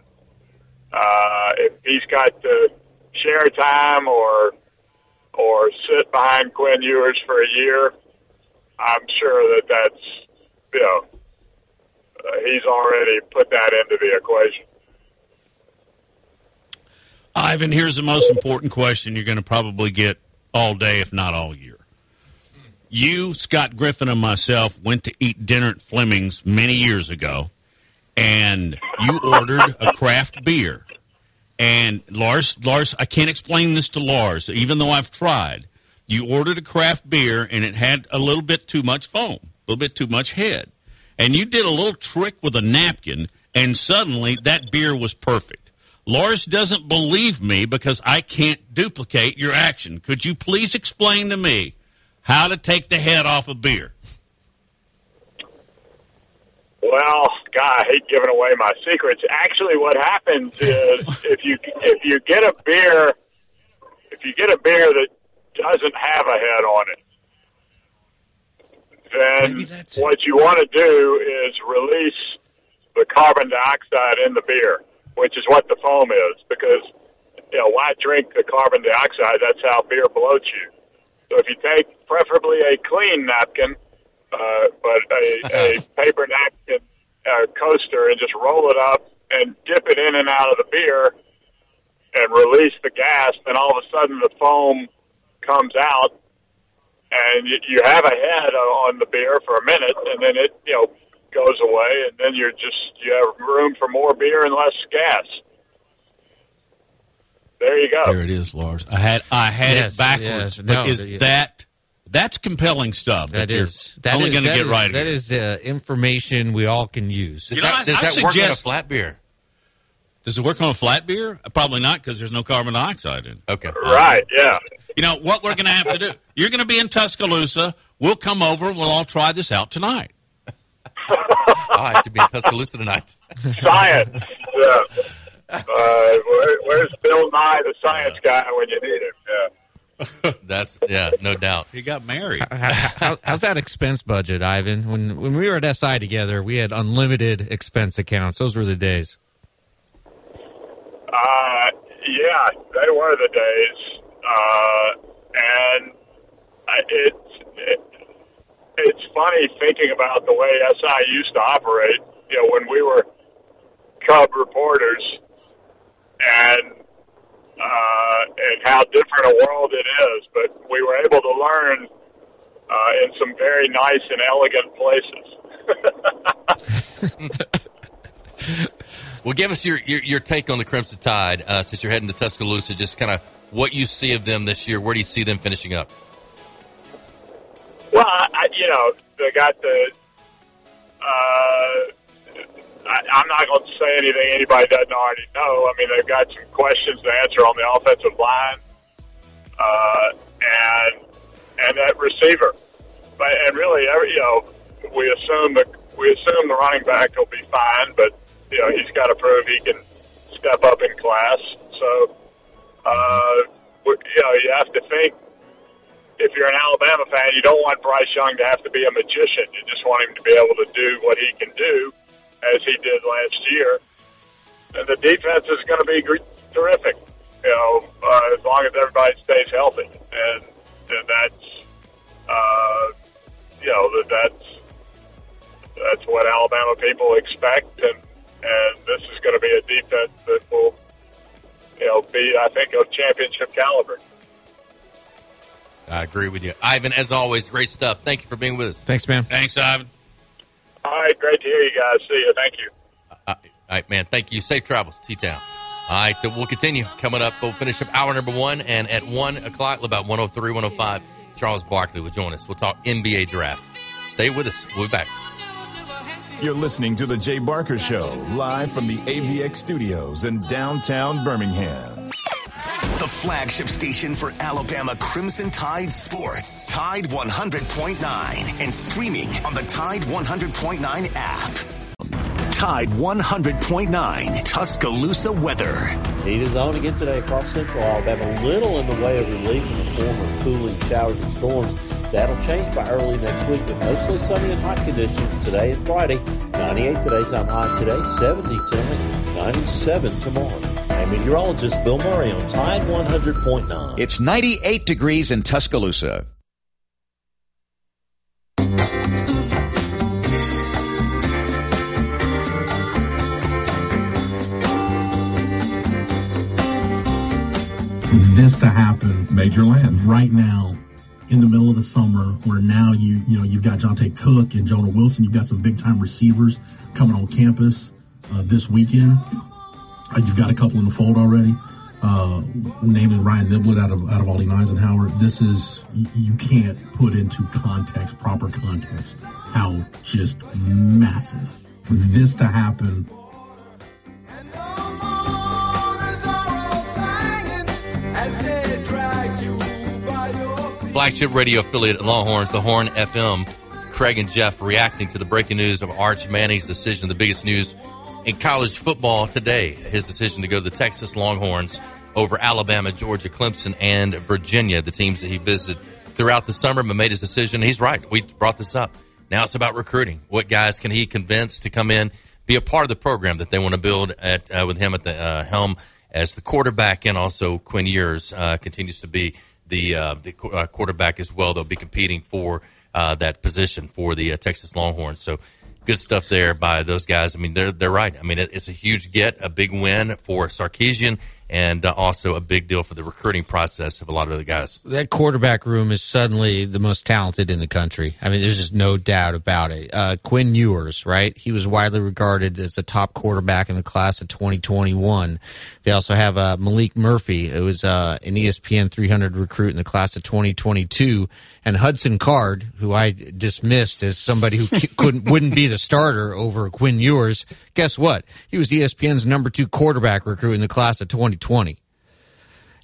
uh, if he's got to share time or or sit behind Quinn Ewers for a year, I'm sure that that's you know uh, he's already put that into the equation. Ivan, here's the most important question you're going to probably get all day, if not all year. You, Scott Griffin, and myself went to eat dinner at Fleming's many years ago, and you ordered a craft beer. And Lars, Lars, I can't explain this to Lars, even though I've tried. You ordered a craft beer and it had a little bit too much foam, a little bit too much head. And you did a little trick with a napkin, and suddenly that beer was perfect. Lars doesn't believe me because I can't duplicate your action. Could you please explain to me how to take the head off a beer? Well, God, I hate giving away my secrets. Actually, what happens is if you if you get a beer, if you get a beer that doesn't have a head on it, then what you want to do is release the carbon dioxide in the beer, which is what the foam is. Because you know, why drink the carbon dioxide? That's how beer bloats you. So if you take preferably a clean napkin, uh, but a, a paper napkin uh, coaster and just roll it up and dip it in and out of the beer and release the gas, then all of a sudden the foam comes out and you, you have a head on the beer for a minute and then it, you know, goes away and then you're just, you have room for more beer and less gas. There you go. There it is, Lars. I had I had Yes, it backwards. yes. but No, is the- that that's compelling stuff? That you're that only going to get is- right. That here. is uh, information we all can use. Does You know, that, I- does I that work on a flat beer? Does it work on a flat beer? Probably not because there's no carbon dioxide in. it. Okay. Right, yeah. You know what we're going to have to do? You're going to be in Tuscaloosa. We'll come over and we'll all try this out tonight. I have to be in Tuscaloosa tonight. Science. Yeah. Uh, where, where's Bill Nye, the science guy, when you need him? Yeah. That's yeah, no doubt. He got married. How- how- how's that expense budget, Ivan? When when we were at SI together, we had unlimited expense accounts. Those were the days. Uh, yeah, they were the days, uh, and it's it, it's funny thinking about the way SI used to operate. You know, when we were Cub reporters, and uh, and how different a world it is. But we were able to learn uh, in some very nice and elegant places. Well, give us your, your, your take on the Crimson Tide uh, since you're heading to Tuscaloosa. Just kind of what you see of them this year. Where do you see them finishing up? Well, I, I- you know, they got the. Uh, I, I'm not going to say anything anybody doesn't already know. I mean, they've got some questions to answer on the offensive line, uh, and and that receiver. But and really, every, you know, we assume that we assume the running back will be fine, but you know, he's got to prove he can step up in class. So, uh, you know, you have to think if you're an Alabama fan, you don't want Bryce Young to have to be a magician. You just want him to be able to do what he can do, as he did last year. And the defense is going to be terrific, you know, uh, as long as everybody stays healthy. And, and that's, uh, you know, that's that's what Alabama people expect, and and this is going to be a defense that will, you know, be I think of championship caliber. I agree with you, Ivan. As always, great stuff. Thank you for being with us. Thanks, man. Thanks, Ivan. All right, great to hear you guys. See you. Thank you. Uh, all right, man. Thank you. Safe travels, T Town. All right, so we'll continue. Coming up, we'll finish up hour number one, and at 1 o'clock, about 103, 105, Charles Barkley will join us. We'll talk NBA draft. Stay with us. We'll be back. You're listening to The Jay Barker Show, live from the AVX studios in downtown Birmingham. The flagship station for Alabama Crimson Tide sports. Tide 100.9 and streaming on the Tide 100.9 app. Tide 100.9 Tuscaloosa weather. Heat is on again today across central Alabama. A little in the way of relief in the form of cooling showers and storms. That'll change by early next week, with mostly sunny and hot conditions today and Friday. 98 today's time high today, 70 tonight, 97 tomorrow. I'm meteorologist Bill Murray on Tide 100.9. It's 98 degrees in Tuscaloosa. this to happen, Major Land, right now, in the middle of the summer, where now you you know you've got Jonte Cook and Jonah Wilson, you've got some big time receivers coming on campus uh, this weekend. Uh, you've got a couple in the fold already. uh, namely Ryan Niblett out of out of Aldine Eisenhower. This is you can't put into context, proper context, how just massive for this to happen. Flagship radio affiliate at Longhorns, the Horn FM. Craig and Jeff reacting to the breaking news of Arch Manning's decision, the biggest news in college football today. His decision to go to the Texas Longhorns over Alabama, Georgia, Clemson, and Virginia, the teams that he visited throughout the summer, but made his decision. He's right. We brought this up. Now it's about recruiting. What guys can he convince to come in, be a part of the program that they want to build at uh, with him at the uh, helm as the quarterback, and also Quinn Ewers uh, continues to be the uh, the uh, quarterback as well. They'll be competing for uh, that position for the Texas Longhorns. So good stuff there by those guys. I mean, they're they're right. I mean, it, it's a huge get, a big win for Sarkisian, and uh, also a big deal for the recruiting process of a lot of the guys. That quarterback room is suddenly the most talented in the country. I mean, there's just no doubt about it. Uh, Quinn Ewers, right? He was widely regarded as the top quarterback in the class of 2021. They also have uh, Maalik Murphy, who was uh, an ESPN 300 recruit in the class of 2022, and Hudson Card, who I dismissed as somebody who couldn't wouldn't be the starter over Quinn Ewers. Guess what? He was ESPN's number two quarterback recruit in the class of 2020,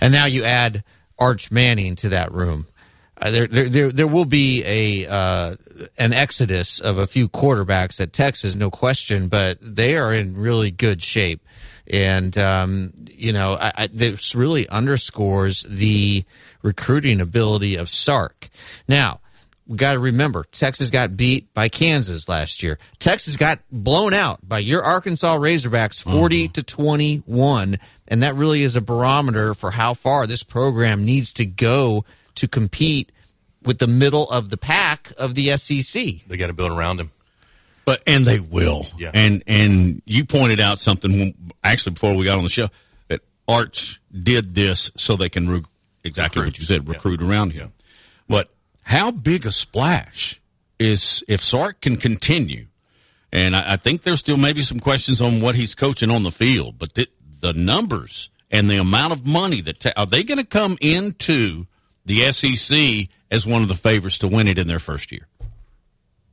and now you add Arch Manning to that room. Uh, there, there, there, there will be a uh, an exodus of a few quarterbacks at Texas, no question, but they are in really good shape and um, you know I, I, this really underscores the recruiting ability of Sark. Now we got to remember Texas got beat by Kansas last year. Texas got blown out by your Arkansas Razorbacks 40 mm-hmm. to 21 and that really is a barometer for how far this program needs to go to compete with the middle of the pack of the SEC. They got to build around him. But and they will. Yeah. And and you pointed out something actually before we got on the show that Arch did this so they can re- exactly recruit. what you said recruit yeah. around him. But how big a splash is if Sark can continue? And I, I think there's still maybe some questions on what he's coaching on the field, but the, the numbers and the amount of money that ta- are they going to come into the SEC as one of the favorites to win it in their first year?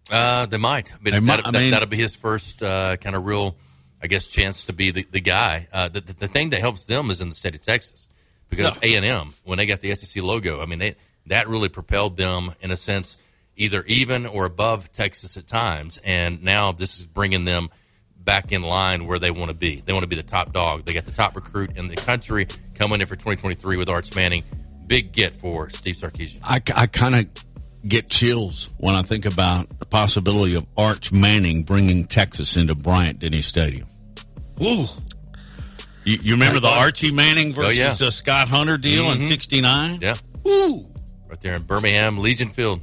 Uh, they might. I mean, they might, I mean that, will be his first uh, kind of real, I guess, chance to be the, the guy. Uh, the, the, thing that helps them is in the state of Texas because A and M when they got the SEC logo. I mean, they, that really propelled them in a sense, either even or above Texas at times. And now this is bringing them back in line where they want to be. They want to be the top dog. They got the top recruit in the country coming in for 2023 with Arch Manning. Big get for Steve Sarkisian. I, I kind of get chills when I think about the possibility of Arch Manning bringing Texas into Bryant Denny Stadium. Woo! You, you remember the Archie Manning versus oh, yeah. the Scott Hunter deal mm-hmm. in '69? Yeah. Woo! Right there in Birmingham, Legion Field.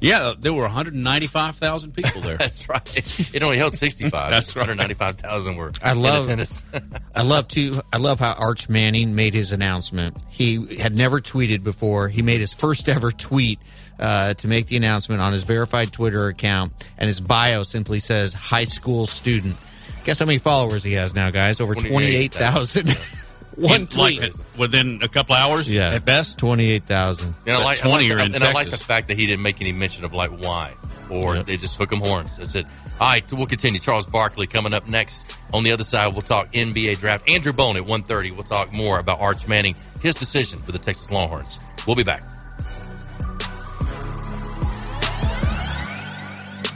Yeah, there were 195,000 people there. That's right. It only held 65. That's right. 195,000 were. I love tennis. I love to. I love how Arch Manning made his announcement. He had never tweeted before. He made his first ever tweet uh, to make the announcement on his verified Twitter account, and his bio simply says "high school student." Guess how many followers he has now, guys? Over twenty-eight thousand. One tweet like within a couple hours. Yeah, at best, twenty-eight thousand. And I like, twenty I like, the, and I like the fact that he didn't make any mention of like why, or yep. they just hook him horns. That's it. All right, we'll continue. Charles Barkley coming up next. On the other side, we'll talk NBA draft. Andrew Bone at 1.30. We'll talk more about Arch Manning, his decision for the Texas Longhorns. We'll be back.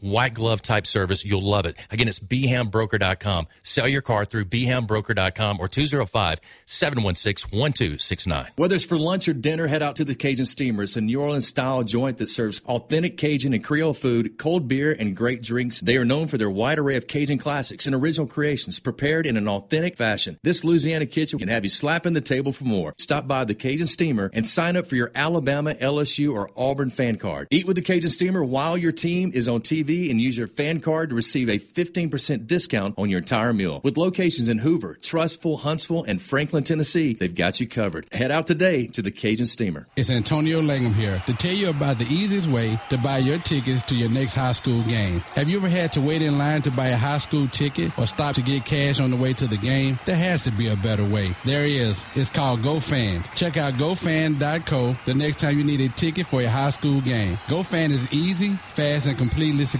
White glove type service. You'll love it. Again, it's bhambroker.com. Sell your car through bhambroker.com or 205-716-1269. Whether it's for lunch or dinner, head out to the Cajun Steamer. It's a New Orleans style joint that serves authentic Cajun and Creole food, cold beer, and great drinks. They are known for their wide array of Cajun classics and original creations prepared in an authentic fashion. This Louisiana kitchen can have you slapping the table for more. Stop by the Cajun Steamer and sign up for your Alabama, LSU, or Auburn fan card. Eat with the Cajun Steamer while your team is on TV and use your fan card to receive a 15% discount on your entire meal. With locations in Hoover, Trussville, Huntsville, and Franklin, Tennessee, they've got you covered. Head out today to the Cajun Steamer. It's Antonio Langham here to tell you about the easiest way to buy your tickets to your next high school game. Have you ever had to wait in line to buy a high school ticket or stop to get cash on the way to the game? There has to be a better way. There is. It's called GoFan. Check out GoFan.co the next time you need a ticket for a high school game. GoFan is easy, fast, and completely secure.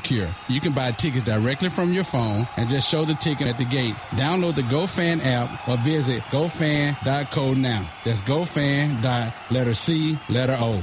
You can buy tickets directly from your phone and just show the ticket at the gate. Download the GoFan app or visit GoFan.co now. That's GoFan. Letter C, letter O.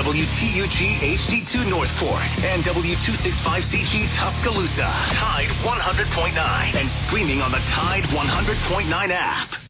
WTUG HD2 Northport and W265CG Tuscaloosa. Tide 100.9 and streaming on the Tide 100.9 app.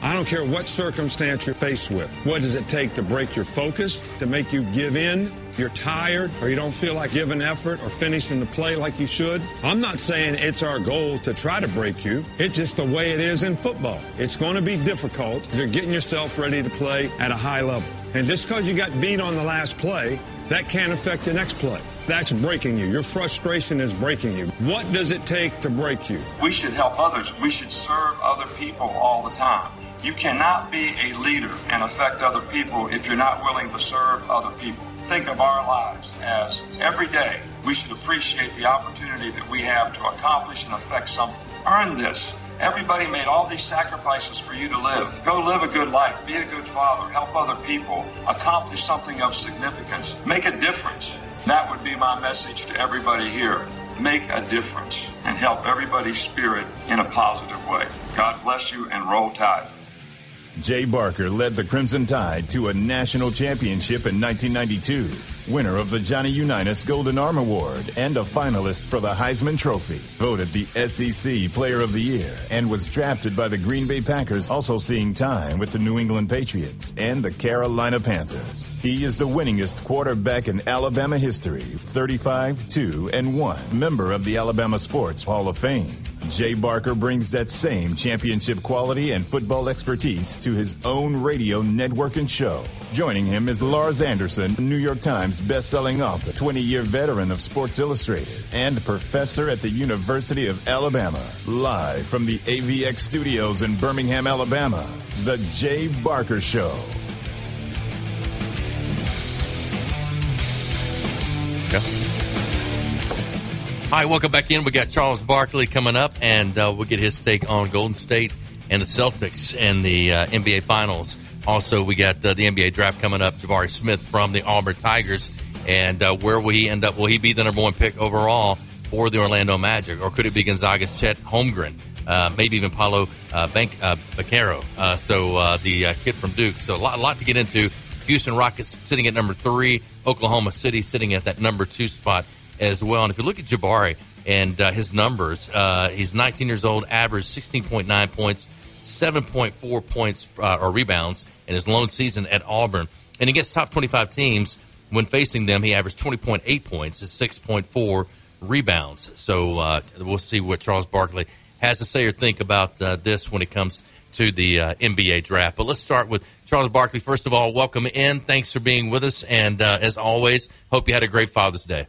I don't care what circumstance you're faced with. What does it take to break your focus, to make you give in? You're tired or you don't feel like giving effort or finishing the play like you should. I'm not saying it's our goal to try to break you. It's just the way it is in football. It's going to be difficult. You're getting yourself ready to play at a high level. And just because you got beat on the last play, that can't affect the next play. That's breaking you. Your frustration is breaking you. What does it take to break you? We should help others. We should serve other people all the time. You cannot be a leader and affect other people if you're not willing to serve other people. Think of our lives as every day we should appreciate the opportunity that we have to accomplish and affect something. Earn this. Everybody made all these sacrifices for you to live. Go live a good life, be a good father, help other people, accomplish something of significance, make a difference. That would be my message to everybody here. Make a difference and help everybody's spirit in a positive way. God bless you and roll tide. Jay Barker led the Crimson Tide to a national championship in 1992, winner of the Johnny Unitas Golden Arm Award and a finalist for the Heisman Trophy, voted the SEC Player of the Year, and was drafted by the Green Bay Packers, also seeing time with the New England Patriots and the Carolina Panthers. He is the winningest quarterback in Alabama history, 35, 2, and 1, member of the Alabama Sports Hall of Fame. Jay Barker brings that same championship quality and football expertise to his own radio network and show. Joining him is Lars Anderson, New York Times best-selling author, 20-year veteran of Sports Illustrated, and professor at the University of Alabama. Live from the AVX studios in Birmingham, Alabama, The Jay Barker Show. Yeah. All right, welcome back in. We got Charles Barkley coming up, and uh, we'll get his take on Golden State and the Celtics and the uh, NBA Finals. Also, we got uh, the NBA draft coming up. Jabari Smith from the Auburn Tigers, and uh, where will he end up? Will he be the number one pick overall for the Orlando Magic, or could it be Gonzaga's Chet Holmgren? Uh, maybe even Paulo uh, Bank, uh, so the kid from Duke. So a lot, a lot to get into. Houston Rockets sitting at number three, Oklahoma City sitting at that number two spot as well. And if you look at Jabari and uh, his numbers, uh, he's 19 years old, averaged 16.9 points, 7.4 points uh, or rebounds in his lone season at Auburn. And against top 25 teams, when facing them, he averaged 20.8 points and 6.4 rebounds. So uh, we'll see what Charles Barkley has to say or think about uh, this when it comes to the uh, NBA draft. But let's start with Charles Barkley. First of all, welcome in. Thanks for being with us. And as always, hope you had a great Father's Day.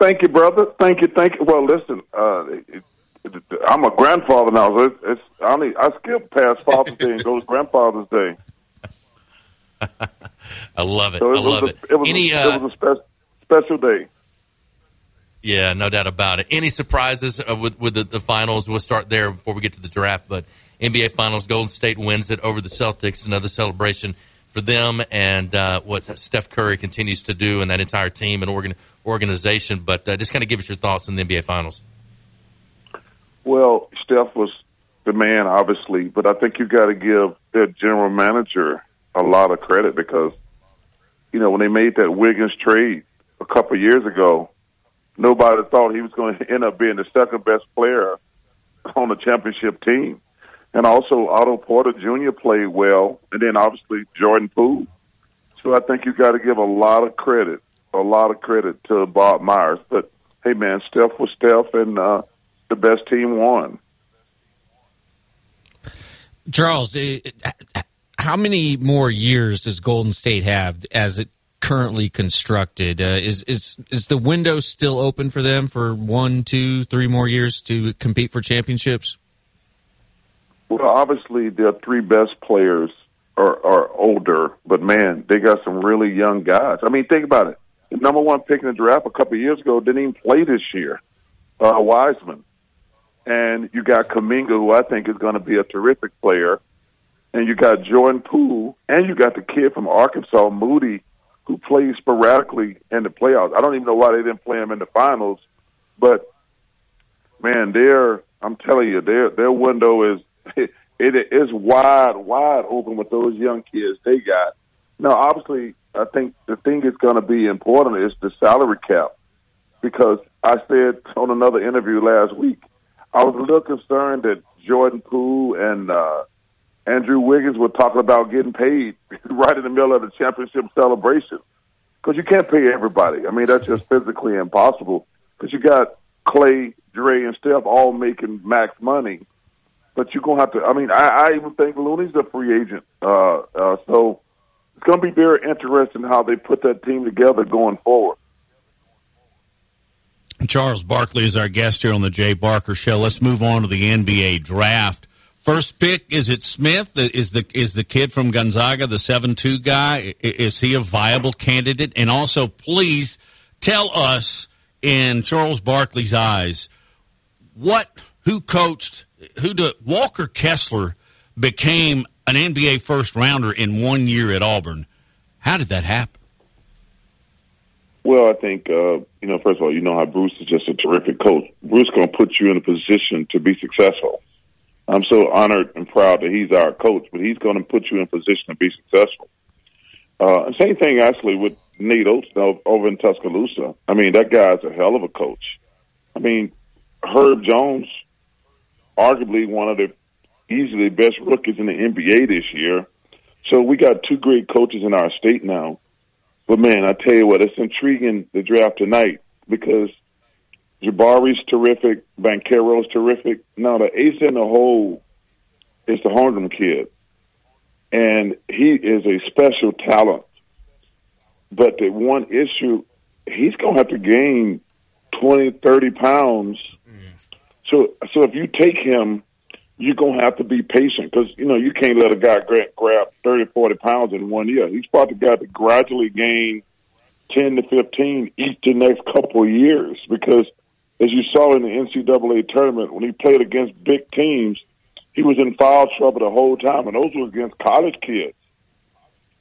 Thank you, brother. Thank you. Thank you. Well, listen, uh, it, it, I'm a grandfather now. So it's, it's I only I skip past Father's Day and go to Grandfather's Day. I love it. So it I love was it. A, it was Any, a, uh, it was a spe- special day. Yeah, no doubt about it. Any surprises uh, with with the, the finals? We'll start there before we get to the draft. But NBA Finals, Golden State wins it over the Celtics. Another celebration for them and uh, what Steph Curry continues to do and that entire team and organ- organization. But uh, just kind of give us your thoughts on the NBA Finals. Well, Steph was the man, obviously, but I think you got to give their general manager a lot of credit because, you know, when they made that Wiggins trade a couple years ago, nobody thought he was going to end up being the second best player on the championship team. And also, Otto Porter Jr. played well, and then obviously Jordan Poole. So I think you got to give a lot of credit, a lot of credit to Bob Myers. But hey, man, Steph was Steph, and uh, the best team won. Charles, eh, how many more years does Golden State have as it currently constructed? Uh, is is is the window still open for them for one, two, three more years to compete for championships? Well, obviously, their three best players are, are older, but man, they got some really young guys. I mean, think about it. The number one pick in the draft a couple of years ago didn't even play this year, uh, Wiseman. And you got Kuminga, who I think is going to be a terrific player. And you got Jordan Poole, and you got the kid from Arkansas, Moody, who plays sporadically in the playoffs. I don't even know why they didn't play him in the finals, but man, they're I'm telling you, their their window is it is wide, wide open with those young kids they got. Now, obviously, I think the thing that's going to be important is the salary cap, because I said on another interview last week, I was a little concerned that Jordan Poole and uh, Andrew Wiggins were talking about getting paid right in the middle of the championship celebration, because you can't pay everybody. I mean, that's just physically impossible. Because you got Klay, Dre, and Steph all making max money but you're gonna have to. I mean, I, I even think Looney's a free agent, uh, uh, so it's gonna be very interesting how they put that team together going forward. Charles Barkley is our guest here on the Jay Barker Show. Let's move on to the NBA draft. First pick is it Smith? Is the is the kid from Gonzaga the seven two guy? Is he a viable candidate? And also, please tell us in Charles Barkley's eyes what who coached, who did Walker Kessler became an NBA first rounder in one year at Auburn. How did that happen? Well, I think uh, you know. First of all, you know how Bruce is just a terrific coach. Bruce going to put you in a position to be successful. I'm so honored and proud that he's our coach, but he's going to put you in a position to be successful. Uh, same thing actually with Oats over in Tuscaloosa. I mean, that guy's a hell of a coach. I mean, Herb Jones, arguably one of the easily best rookies in the NBA this year. So we got two great coaches in our state now. But man, I tell you what, it's intriguing the draft tonight because Jabari's terrific, Banchero's terrific. Now the ace in the hole is the Holmgren kid, and he is a special talent. But the one issue, he's gonna have to gain 20, 30 pounds. So, so if you take him you're going to have to be patient because, you know, you can't let a guy grab, grab 30, 40 pounds in one year. He's probably got to gradually gain 10 to 15 each the next couple of years because, as you saw in the NCAA tournament, when he played against big teams, he was in foul trouble the whole time, and those were against college kids.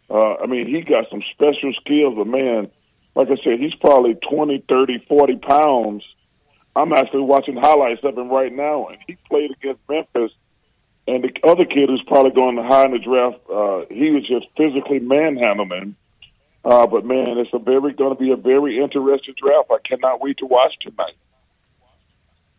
Uh, I mean, he got some special skills, but man, like I said, he's probably 20, 30, 40 pounds – I'm actually watching highlights of him right now, and he played against Memphis. And the other kid who's probably going high in the draft, uh, he was just physically manhandling. Uh, but man, it's a very going to be a very interesting draft. I cannot wait to watch tonight.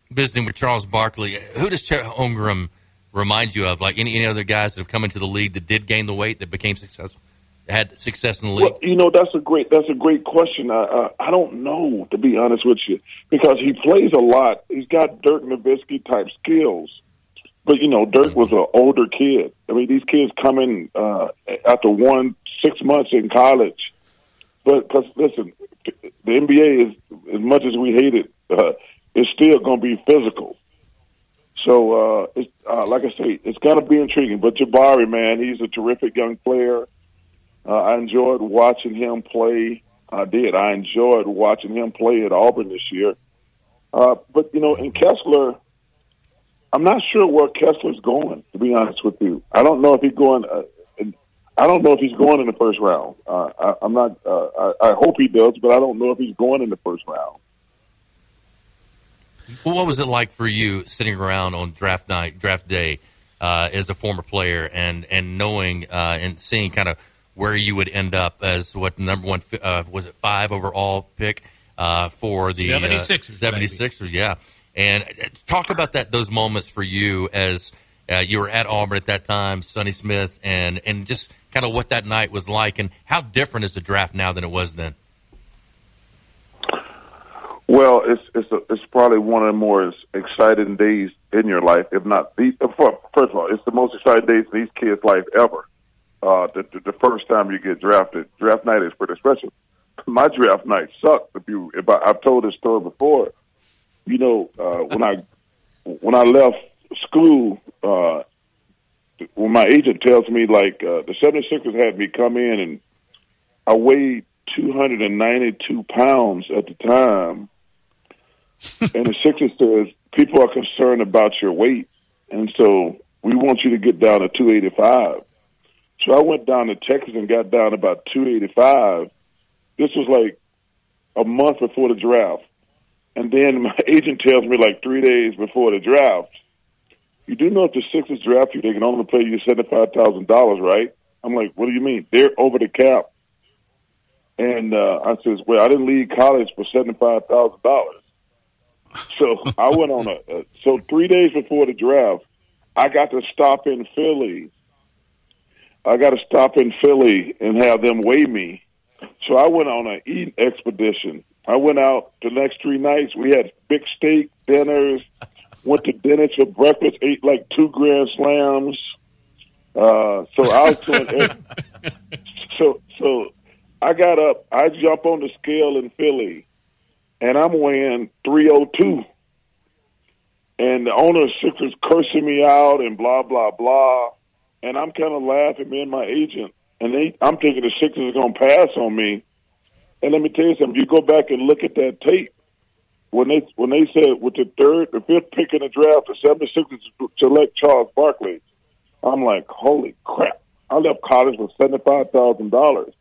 Visiting with Charles Barkley, who does Chet Holmgren remind you of? Like any, any other guys that have come into the league that did gain the weight that became successful? Had success in the league? Well, you know, that's a great that's a great question. I uh, I don't know to be honest with you because he plays a lot. He's got Dirk Nowitzki type skills, but you know, Dirk was an older kid. I mean, these kids come in uh, after one six months in college. But because listen, the NBA is as much as we hate it, uh, it's still going to be physical. So, uh, it's, uh, like I say, it's going to be intriguing. But Jabari, man, he's a terrific young player. Uh, I enjoyed watching him play. I did. I enjoyed watching him play at Auburn this year. Uh, but you know, in Kessler, I'm not sure where Kessler's going. To be honest with you, I don't know if he's going. Uh, I don't know if he's going in the first round. Uh, I, I'm not. Uh, I, I hope he does, but I don't know if he's going in the first round. What was it like for you sitting around on draft night, draft day, uh, as a former player, and and knowing uh, and seeing kind of where you would end up as what number one uh, was it five overall pick uh, for the 76ers, uh, 76ers yeah. And uh, talk about that those moments for you as uh, you were at Auburn at that time Sonny Smith and and just kind of what that night was like and how different is the draft now than it was then? Well, it's it's a, it's probably one of the more exciting days in your life, if not the. First of all, it's the most exciting days in these kids' life ever uh, the, the, the first time you get drafted. Draft night is pretty special. My draft night sucked. If you, if I, I've told this story before, you know, uh, when I when I left school, uh, when my agent tells me like uh, the 76ers had me come in and I weighed 292 pounds at the time, and the Sixers says people are concerned about your weight, and so we want you to get down to 285. So I went down to Texas and got down about 285. This was like a month before the draft. And then my agent tells me like three days before the draft, you do know if the Sixers draft you, they can only pay you $75,000, right? I'm like, what do you mean? They're over the cap. And uh, I says, well, I didn't leave college for $75,000. So I went on a, a, so three days before the draft, I got to stop in Philly I got to stop in Philly and have them weigh me. So I went on an eating expedition. I went out the next three nights. We had big steak dinners. Went to dinner for breakfast. Ate like two grand slams. Uh, so I was doing. So so I got up. I jump on the scale in Philly, and I'm weighing three oh two. And the owner of Sixers cursing me out and blah blah blah and I'm kind of laughing, me and my agent, and they, I'm thinking the Sixers are going to pass on me. And let me tell you something: you go back and look at that tape, when they when they said with the third, the fifth pick in the draft, the 76ers select Charles Barkley, I'm like, holy crap! I left college with seventy five thousand dollars,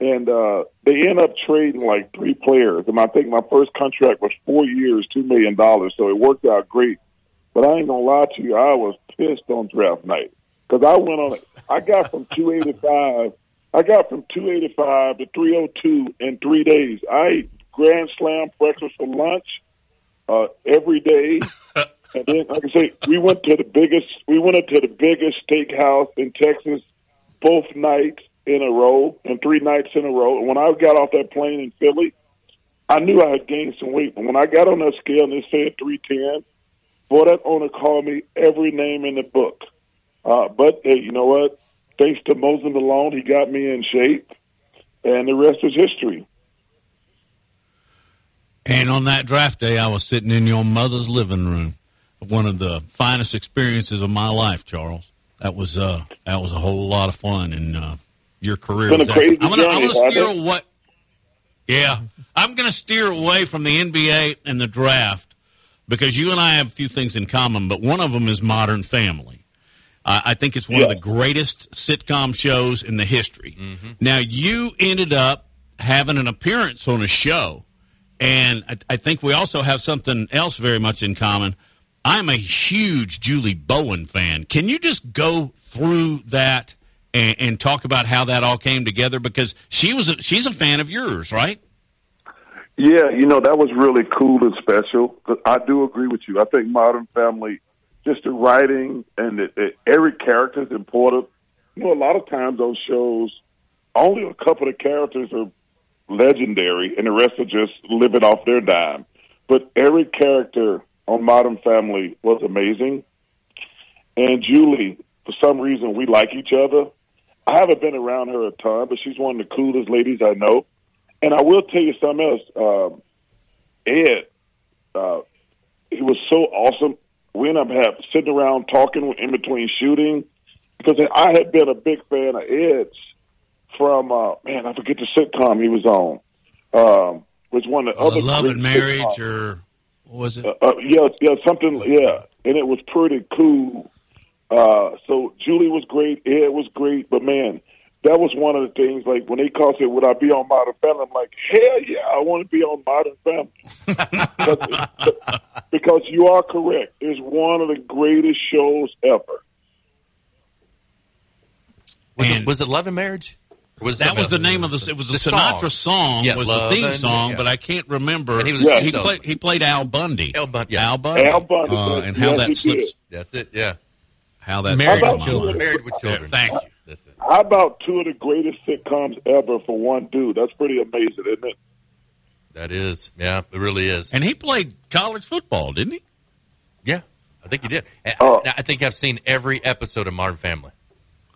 and uh, they end up trading like three players. And I think my first contract was four years, two million dollars, so it worked out great. But I ain't gonna lie to you, I was pissed on draft night because I went on it. I got from two eighty five. I got from two eighty five to three oh two in three days. I ate Grand Slam breakfast for lunch uh, every day. and then, like I say, we went to the biggest. We went to the biggest steakhouse in Texas both nights in a row and three nights in a row. And when I got off that plane in Philly, I knew I had gained some weight. But when I got on that scale and it said three ten, boy, that owner called me every name in the book. Uh, but hey, you know what? Thanks to Moses Malone, he got me in shape, and the rest is history. And on that draft day, I was sitting in your mother's living room. One of the finest experiences of my life, Charles. That was uh, that was a whole lot of fun in uh, your career. Been a crazy I'm gonna, I'm gonna steer away. Yeah, I'm going to steer away from the NBA and the draft because you and I have a few things in common, but one of them is Modern Family. Uh, I think it's one of the greatest sitcom shows in the history. Now, you ended up having an appearance on a show, and I, I think we also have something else very much in common. I'm a huge Julie Bowen fan. Can you just go through that and, and talk about how that all came together? Because she was a, she's a fan of yours, right? Yeah, you know that was really cool and special. I do agree with you. I think Modern Family, just the writing and the, the, every character is important. You know, a lot of times those shows, only a couple of characters are legendary, and the rest are just living off their dime. But every character on Modern Family was amazing. And Julie, for some reason, we like each other. I haven't been around her a ton, but she's one of the coolest ladies I know. And I will tell you something else. Um, Ed, uh, he was so awesome. We ended up have, sitting around talking in between shooting because I had been a big fan of Ed's from uh, man, I forget the sitcom he was on. Um, was one of the Uh, other Love and Marriage, sitcoms. or was it? Uh, uh, yeah, yeah, something, yeah, and it was pretty cool. Uh, so Julie was great, Ed was great, but man, that was one of the things. Like when they called said, "Would I be on Modern Family?" I'm like, "Hell yeah, I want to be on Modern Family." because, because you are correct. It's one of the greatest shows ever. Was, it, was it Love and Marriage? Was that was the name of the. It was the, The Sinatra song. Yeah, was Love the theme and- song, yeah. but I can't remember. And he was he, Yeah. played. He played Al Bundy. Al Bundy. Al Bundy. Al Bundy, Uh, and how yes, that slips. did. That's it. Yeah. How that Married slipped with Children. Married with Children. Thank you. That's it. How about two of the greatest sitcoms ever for one dude? That's pretty amazing, isn't it? That is. Yeah, it really is. And he played college football, didn't he? Yeah, I think he did. And Oh. I, I think I've seen every episode of Modern Family.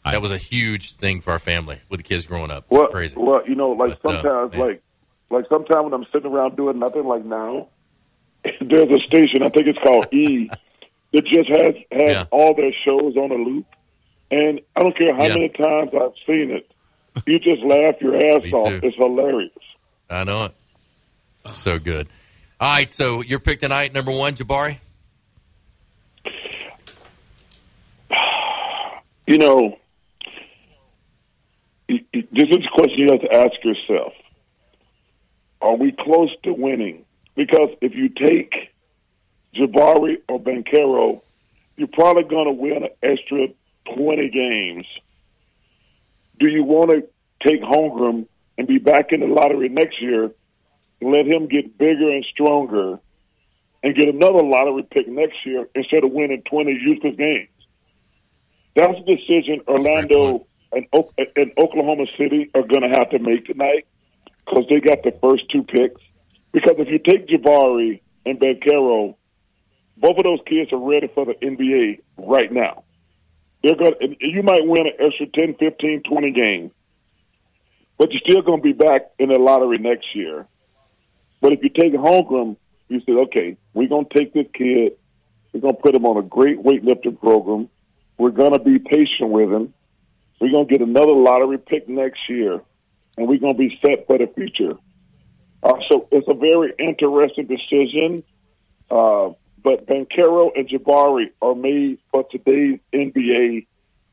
That was a huge thing for our family with the kids growing up. Well, Crazy. well, you know, like But, uh, sometimes, man. like, like sometimes when I'm sitting around doing nothing, like now, there's a station I think it's called E that just has has Yeah. all their shows on a loop, and I don't care how Yeah. many times I've seen it, you just laugh your ass off. too. It's hilarious. I know it. So good. All right, so your pick tonight, number one, Jabari. You know, this is a question you have to ask yourself: Are we close to winning? Because if you take Jabari or Banchero, you're probably going to win an extra 20 games. Do you want to take Holmgren and be back in the lottery next year and let him get bigger and stronger and get another lottery pick next year instead of winning 20 useless games? That's a decision Orlando and, and Oklahoma City are going to have to make tonight because they got the first two picks. Because if you take Jabari and Banchero, both of those kids are ready for the NBA right now. They're going. to You might win an extra 10, 15, 20 games, but you're still going to be back in the lottery next year. But if you take Holmgren, you say, okay, we're going to take this kid. We're going to put him on a great weightlifting program. We're going to be patient with him. We're going to get another lottery pick next year, and we're going to be set for the future. Uh, so it's a very interesting decision. Uh, but Banchero and Jabari are made for today's NBA,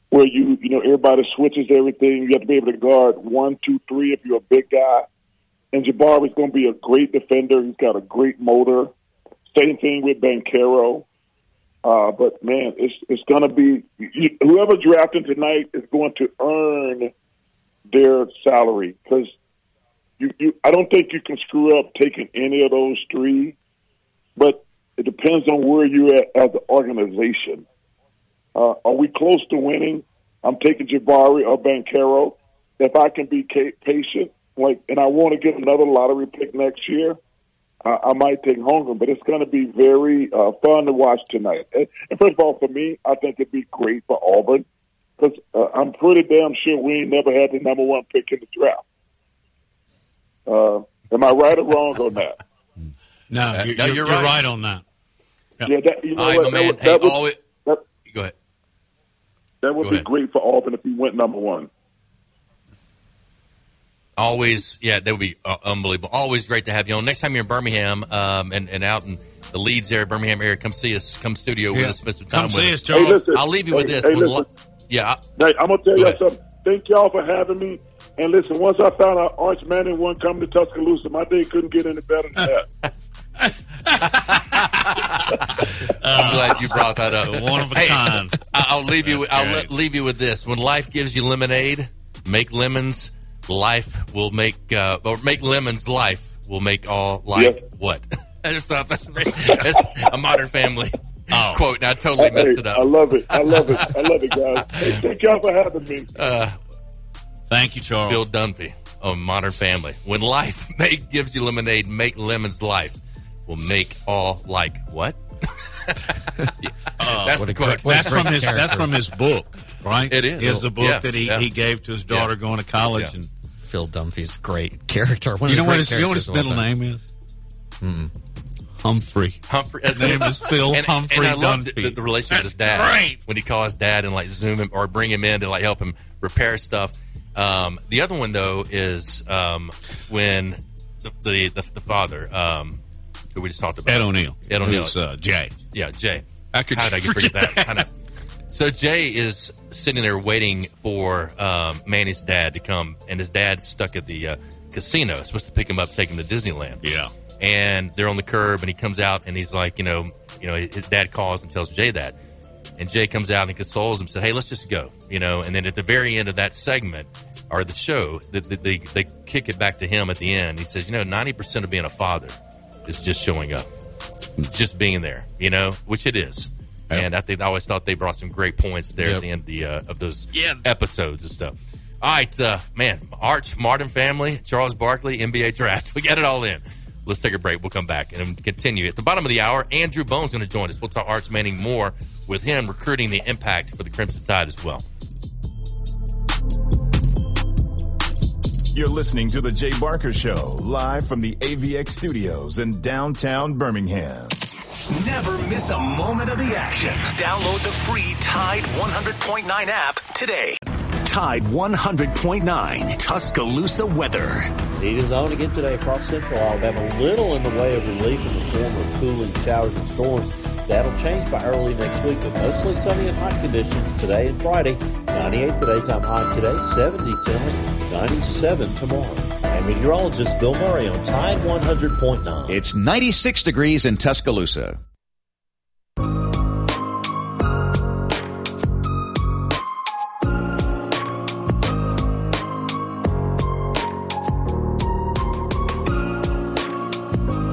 where you you know everybody switches everything. You have to be able to guard one, two, three if you're a big guy. And Jabari is going to be a great defender. He's got a great motor. Same thing with Banchero. Uh, but man, it's it's going to be whoever drafted tonight is going to earn their salary because you, you I don't think you can screw up taking any of those three, but it depends on where you're at as an organization. Uh, are we close to winning? I'm taking Jabari or Banchero. If I can be patient, like, and I want to get another lottery pick next year, uh, I might take Holmgren. But it's going to be very uh, fun to watch tonight. And, and first of all, for me, I think it'd be great for Auburn because uh, I'm pretty damn sure we ain't never had the number one pick in the draft. Uh, am I right or wrong on that? No, Uh, you're, no, you're, you're you're right. right on that. Yeah, that, you know All right, what? my that man. would, Hey, that would, always, that, go ahead. that would Go be ahead. great for Auburn if he went number one. Always, yeah, that would be uh, unbelievable. Always great to have you on. Next time you're in Birmingham um, and, and out in the Leeds area, Birmingham area, come see us. Come studio with Yeah. us, spend some time Come with see us. us, Charles. Hey, listen. I'll leave you with this. hey, lo- yeah, Hey, I'm gonna tell Go you ahead. something. Thank y'all for having me. And listen, once I found out Arch Manning wasn't coming to Tuscaloosa, my day couldn't get any better than that. I'm glad you brought that up. One of a Hey, kind. I- I'll leave you. With, I'll great. leave you with this. When life gives you lemonade, make lemons. Life will make uh, or make lemons. Life will make all life Yes. what? That's, not- that's, that's a Modern Family Oh. quote. And I totally messed it up. I love it. I love it. I love it, guys. Hey, thank y'all for having me. Uh, Thank you, Charles. Phil Dunphy on Modern Family. When life make, gives you lemonade, make lemons. Life will make all like what? Uh, That's what the quote. great- That's from his. character. That's from his book, right? It is. Is the book Yeah, that he, yeah. he gave to his daughter Yeah. going to college, Yeah. and Phil Dunphy's great character. One you the know what his you know what his middle of all time. name is? Humphrey. Humphrey. His name is Phil and, Humphrey and I love the, the, the relationship with his dad. great. When he calls his dad and like zoom him or bring him in to like help him repair stuff. Um, the other one though is um, when the the, the, the father um, who we just talked about Ed O'Neill. Ed O'Neill. Who's, uh, Jay. Yeah, Jay. I could How did I forget forget that? Kind of. So Jay is sitting there waiting for um, Manny's dad to come, and his dad's stuck at the uh, casino. Supposed to pick him up, take him to Disneyland Yeah. and they're on the curb and he comes out and he's like you know you know his dad calls and tells jay that and jay comes out and consoles him said hey let's just go you know and then at the very end of that segment or the show they, they, they kick it back to him at the end he says you know 90% of being a father is just showing up just being there you know which it is and i think i always thought they brought some great points there Yep. at the end of, the, uh, of those episodes and stuff all right, uh, man, Arch, Modern Family, Charles Barkley, NBA draft. We got it all in. Let's take a break. We'll come back and continue. At the bottom of the hour, Andrew Bone's going to join us. We'll talk Arch Manning more with him recruiting the impact for the Crimson Tide as well. You're listening to The Jay Barker Show, live from the AVX studios in downtown Birmingham. Never miss a moment of the action. Download the free Tide 100.9 app today. Tide 100.9 Tuscaloosa weather. Heat is on again today across central Alabama. A little in the way of relief in the form of cooling showers and storms. That'll change by early next week, but mostly sunny and hot conditions today and Friday. 98 the daytime high today, 70 tonight, 97 tomorrow. And meteorologist Bill Murray on Tide 100.9. It's 96 degrees in Tuscaloosa.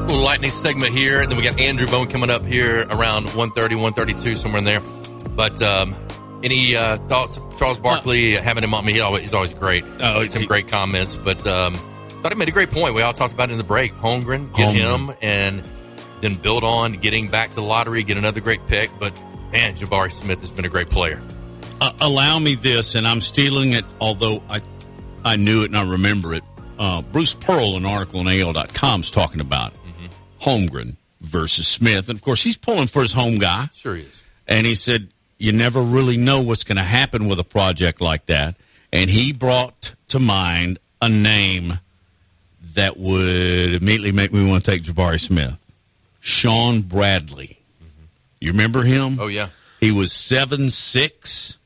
Little lightning segment here, and then we got Andrew Bone coming up here around 130, 132, somewhere in there. But um, any uh, thoughts? Of Charles Barkley having him on me, he always, he's always great. Oh, some he- great comments, but um, thought he made a great point. We all talked about it in the break. Holmgren, get Holmgren. him, and then build on getting back to the lottery, get another great pick. But man, Jabari Smith has been a great player. Uh, allow me this, and I'm stealing it, although I I knew it and I remember it. Uh, Bruce Pearl, an article on AL.com, is talking about Holmgren versus Smith. And of course, he's pulling for his home guy. Sure he is. And he said, You never really know what's going to happen with a project like that. And he brought to mind a name that would immediately make me want to take Jabari Smith. Shawn Bradley. You remember him? Oh yeah. He was seven six,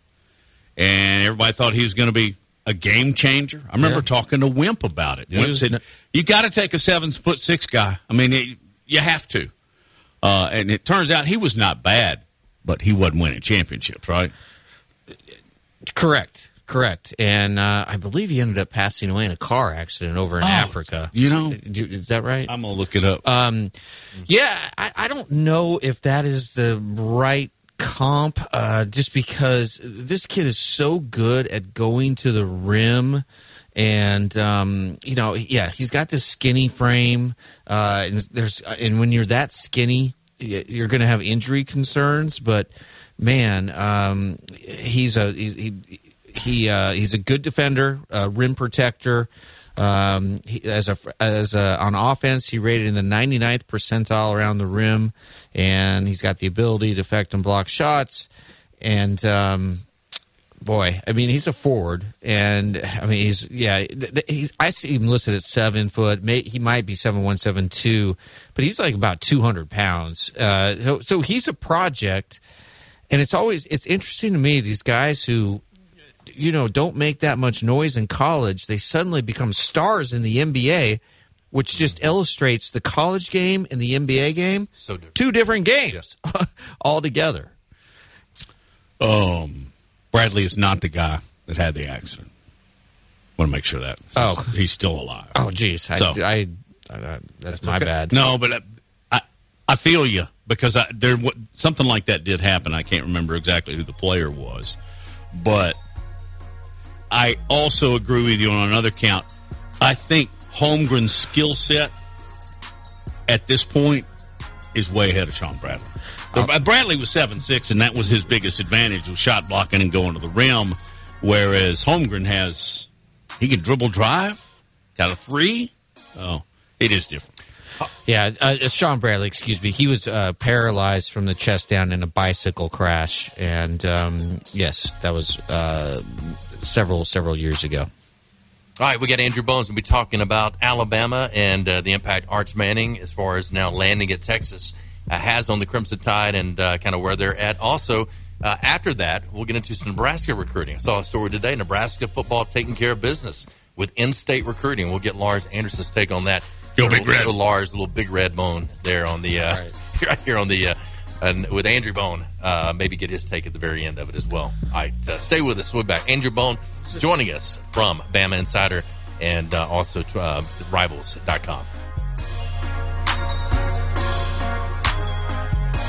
and everybody thought he was going to be a game changer. I remember Yeah. talking to Wimp about it. Wimp said, "You got to take a seven foot six guy. I mean, it, you have to." Uh, and it turns out he was not bad, but he wasn't winning championships, right? Correct. Correct. And uh, I believe he ended up passing away in a car accident over in Oh, Africa. you know? is that right? I'm gonna look it up. Um, yeah, I, I don't know if that is the right comp, uh, just because this kid is so good at going to the rim. And um, you know, yeah, he's got this skinny frame. Uh, and there's, and when you're that skinny, you're going to have injury concerns. But man, um, he's a he, he uh, he's a good defender, rim protector. Um, he, as a as a, on offense, he rated in the 99th percentile around the rim, and he's got the ability to affect and block shots. And um, boy, I mean, he's a forward, and I mean, he's yeah, he's I see him listed at seven foot. May, he might be seven one seven two, but he's like about 200 pounds. Uh, so, so he's a project, and it's always it's interesting to me these guys who you know don't make that much noise in college they suddenly become stars in the nba which just illustrates the college game and the nba game so different. two different games altogether Um, Bradley is not the guy that had the accident. Want to make sure that. Oh. he's still alive. oh geez i, So- I, I that's, my okay. bad No, but I, I, I feel you because I, there wa- something like that did happen. I can't remember exactly who the player was, but I also agree with you on another count. I think Holmgren's skill set at this point is way ahead of Shawn Bradley. Uh, Bradley was seven six, and that was his biggest advantage was shot blocking and going to the rim. Whereas Holmgren has he can dribble drive, got a three. Oh, it is different. yeah uh, shawn bradley excuse me he was uh, paralyzed from the chest down in a bicycle crash and um, yes that was uh, several several years ago All right, we got Andrew Bones. We'll be talking about Alabama and uh, the impact Arch Manning, as far as now landing at Texas, uh, has on the Crimson Tide and uh, kind of where they're at. Also, uh, after that, we'll get into some Nebraska recruiting. I saw a story today Nebraska football taking care of business with in state recruiting. We'll get Lars Anderson's take on that. Go Big Red. little Lars, little big red bone there on the, uh, right here on the, uh, and with Andrew Bone, uh, maybe get his take at the very end of it as well. All right, uh, stay with us. We'll be back. Andrew Bone joining us from Bama Insider and uh, also uh, Rivals.com.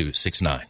Two six nine.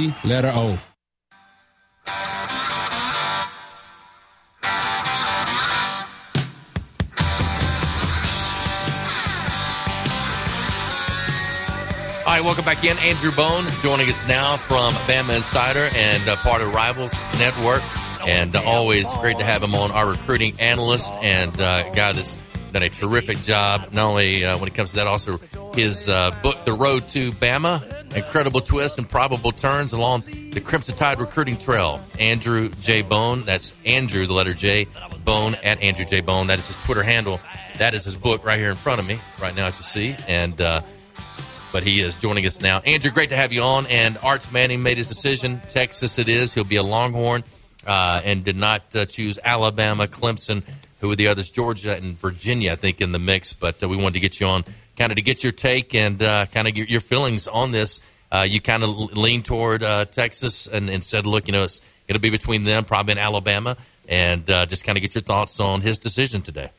C letter O. All right, welcome back in. Andrew Bone joining us now from Bama Insider and uh, part of Rivals Network. And uh, always great to have him on, our recruiting analyst and uh, guy that's done a terrific job, not only uh, when it comes to that, also his uh, book, The Road to Bama, incredible twists and probable turns along the Crimson Tide recruiting trail. Andrew J. Bone, that's Andrew, the letter J, Bone, at Andrew J. Bone. That is his Twitter handle. That is his book right here in front of me, right now, as you see. And, uh, but he is joining us now. Andrew, great to have you on. And Arch Manning made his decision. Texas it is. He'll be a Longhorn uh, and did not uh, choose Alabama, Clemson, who were the others, Georgia and Virginia, I think, in the mix. But uh, we wanted to get you on kind of to get your take and uh, kind of your, your, feelings on this. Uh, you kind of leaned toward uh, Texas and, and, said, look, you know, it'll be between them, probably in Alabama, and just kind of get your thoughts on his decision today.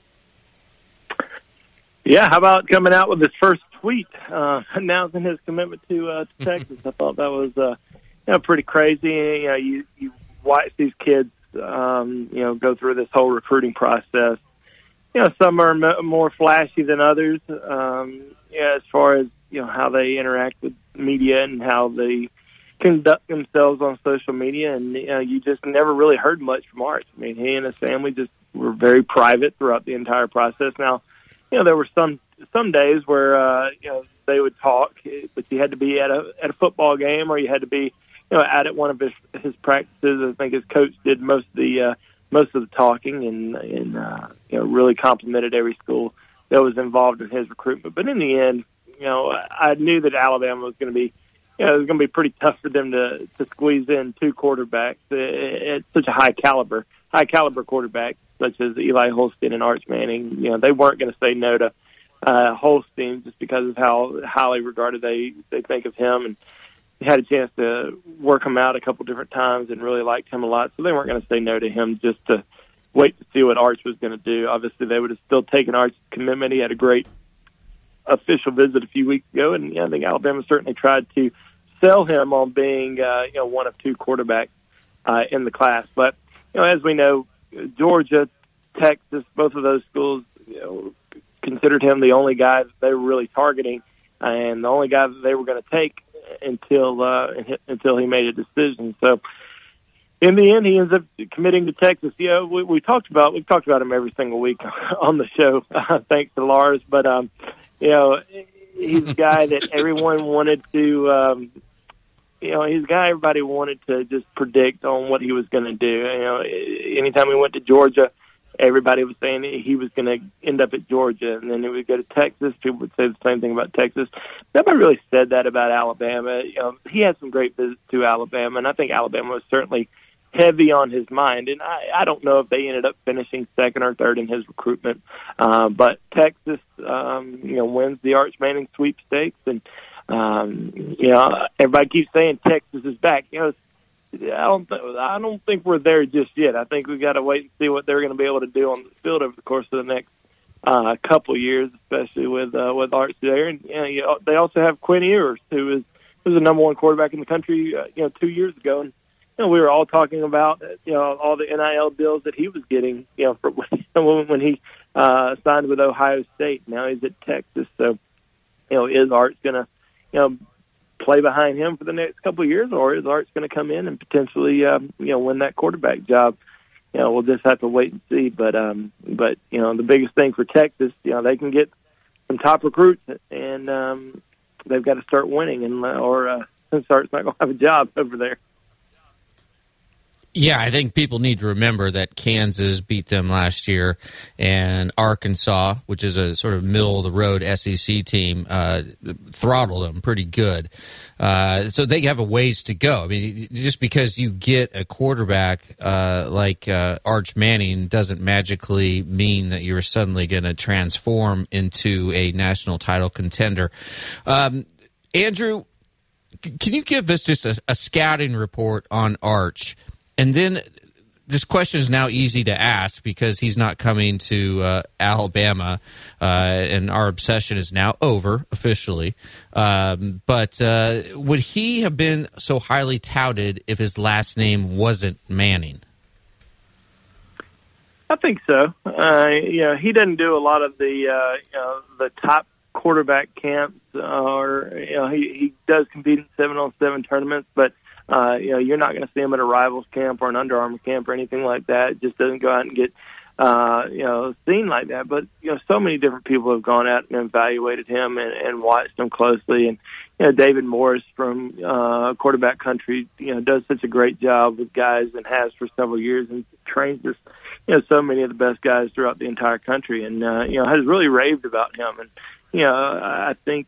Yeah, how about coming out with his first tweet uh, announcing his commitment to, uh, to Texas. I thought that was uh, you know pretty crazy. You know, you you watch these kids um, you know go through this whole recruiting process. You know, some are m- more flashy than others. Um, yeah, as far as you know how they interact with media and how they conduct themselves on social media, and you, know, you just never really heard much from Arch. I mean, he and his family just were very private throughout the entire process. Now, you know, there were some some days where uh, you know they would talk, but you had to be at a at a football game or you had to be you know out at one of his his practices. I think his coach did most of the uh, most of the talking and and uh, you know really complimented every school that was involved in his recruitment. But in the end, you know, I knew that Alabama was going to be. You know, it was going to be pretty tough for them to to squeeze in two quarterbacks at such a high caliber, high caliber quarterbacks such as Eli Holstein and Arch Manning. You know, they weren't going to say no to uh, Holstein just because of how highly regarded they they think of him, and had a chance to work him out a couple different times and really liked him a lot. So they weren't going to say no to him just to wait to see what Arch was going to do. Obviously, they would have still taken Arch's commitment. He had a great official visit a few weeks ago, and yeah, I think Alabama certainly tried to sell him on being uh, you know one of two quarterbacks uh, in the class. But you know, as we know, Georgia, Texas, both of those schools you know, considered him the only guy that they were really targeting, and the only guy that they were going to take until uh, until he made a decision. So in the end, he ends up committing to Texas. You know, we, we talked about we've talked about him every single week on the show, thanks to Lars. But um, you know, he's a guy that everyone wanted to. Um, you know, he's a guy everybody wanted to just predict on what he was going to do. You know, anytime we went to Georgia, everybody was saying he was going to end up at Georgia, and then he would go to Texas. People would say the same thing about Texas. Nobody really said that about Alabama. You know, he had some great visits to Alabama, and I think Alabama was certainly heavy on his mind. And I, I don't know if they ended up finishing second or third in his recruitment. Uh, but Texas, um, you know, wins the Arch Manning sweepstakes, and um, you know, everybody keeps saying Texas is back. You know, I don't, th- I don't think we're there just yet. I think we got to wait and see what they're going to be able to do on the field over the course of the next uh, couple years, especially with uh, with Arch there. And you know, you they also have Quinn Ewers, who is was the number one quarterback in the country, uh, you know, two years ago. And you know, we were all talking about you know all the NIL deals that he was getting, you know, for when, when he uh, signed with Ohio State. Now he's at Texas, so you know, is Arch going to you know play behind him for the next couple of years, or is Arch's going to come in and potentially um, you know win that quarterback job? You know, we'll just have to wait and see. But um, but you know, the biggest thing for Texas, you know, they can get some top recruits, and um, they've got to start winning, and or uh, Arch's not going to have a job over there. Yeah, I think people need to remember that Kansas beat them last year, and Arkansas, which is a sort of middle of the road SEC team, uh, throttled them pretty good. Uh, so they have a ways to go. I mean, just because you get a quarterback uh, like uh, Arch Manning doesn't magically mean that you're suddenly going to transform into a national title contender. Um, Andrew, can you give us just a, a scouting report on Arch? And then this question is now easy to ask because he's not coming to uh, Alabama, uh, and our obsession is now over officially. Um, but uh, would he have been so highly touted if his last name wasn't Manning? I think so. Uh, you know, he doesn't do a lot of the uh, you know the top quarterback camps, or you know, he he does compete in seven on seven tournaments, but uh, you know, you're not going to see him at a rivals camp or an Under Armour camp or anything like that. It just doesn't go out and get, uh, you know, seen like that. But you know, so many different people have gone out and evaluated him and, and watched him closely. And you know, David Morris from uh, Quarterback Country, you know, does such a great job with guys and has for several years and trains just, you know, so many of the best guys throughout the entire country. And uh, you know, has really raved about him. And you know, I think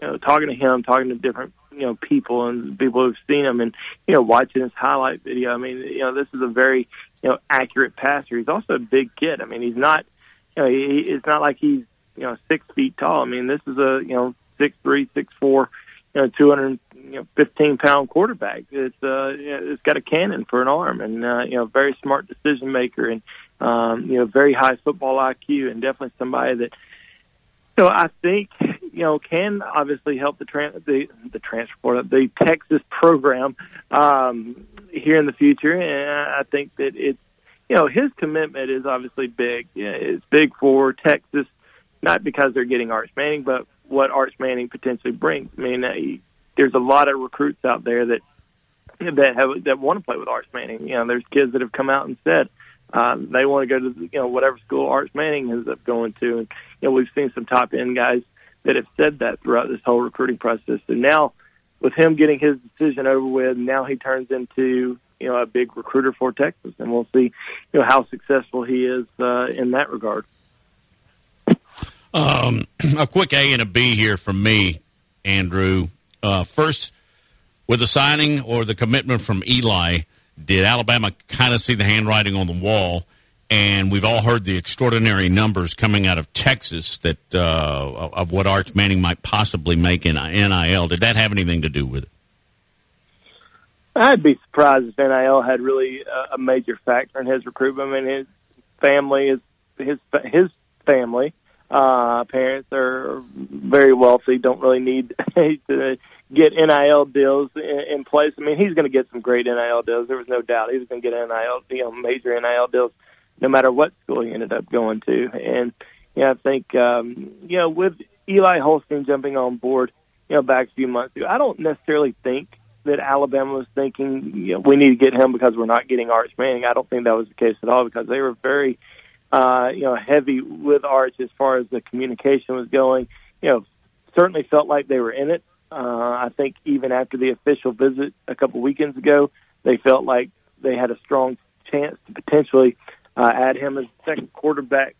you know, talking to him, talking to different you know people and people who've seen him and you know watching his highlight video. I mean, you know, this is a very you know accurate passer. He's also a big kid. I mean, he's not you know he, it's not like he's you know six feet tall. I mean, this is a you know six three, six four, you know two hundred you know fifteen pound quarterback. It's uh you know, it's got a cannon for an arm and uh, you know very smart decision maker and um, you know very high football IQ and definitely somebody that so I think you know can obviously help the tran- the the transport the Texas program um, here in the future, and I think that it's you know his commitment is obviously big. It's big for Texas, not because they're getting Arch Manning, but what Arch Manning potentially brings. I mean, uh, there's a lot of recruits out there that that have that want to play with Arch Manning. You know, there's kids that have come out and said um, they want to go to you know whatever school Arch Manning ends up going to, and you know we've seen some top end guys that have said that throughout this whole recruiting process. And now, with him getting his decision over with, now he turns into you know a big recruiter for Texas, and we'll see you know how successful he is uh, in that regard. Um, a quick A and a B here from me, Andrew. Uh, first, with the signing or the commitment from Eli did Alabama kind of see the handwriting on the wall? And we've all heard the extraordinary numbers coming out of Texas that uh, of what Arch Manning might possibly make in NIL. Did that have anything to do with it? I'd be surprised if NIL had really a major factor in his recruitment. I mean, his family is his his family uh, parents are very wealthy, don't really need to get NIL deals in, in place. I mean, he's going to get some great NIL deals. There was no doubt he was going to get NIL, you know, major NIL deals, no matter what school he ended up going to. And yeah, I think um, you know with Eli Holstein jumping on board, you know, back a few months ago, I don't necessarily think that Alabama was thinking you know, we need to get him because we're not getting Arch Manning. I don't think that was the case at all because they were very uh, you know heavy with Arch as far as the communication was going. You know, certainly felt like they were in it. Uh, I think even after the official visit a couple weekends ago, they felt like they had a strong chance to potentially uh, add him as second quarterback.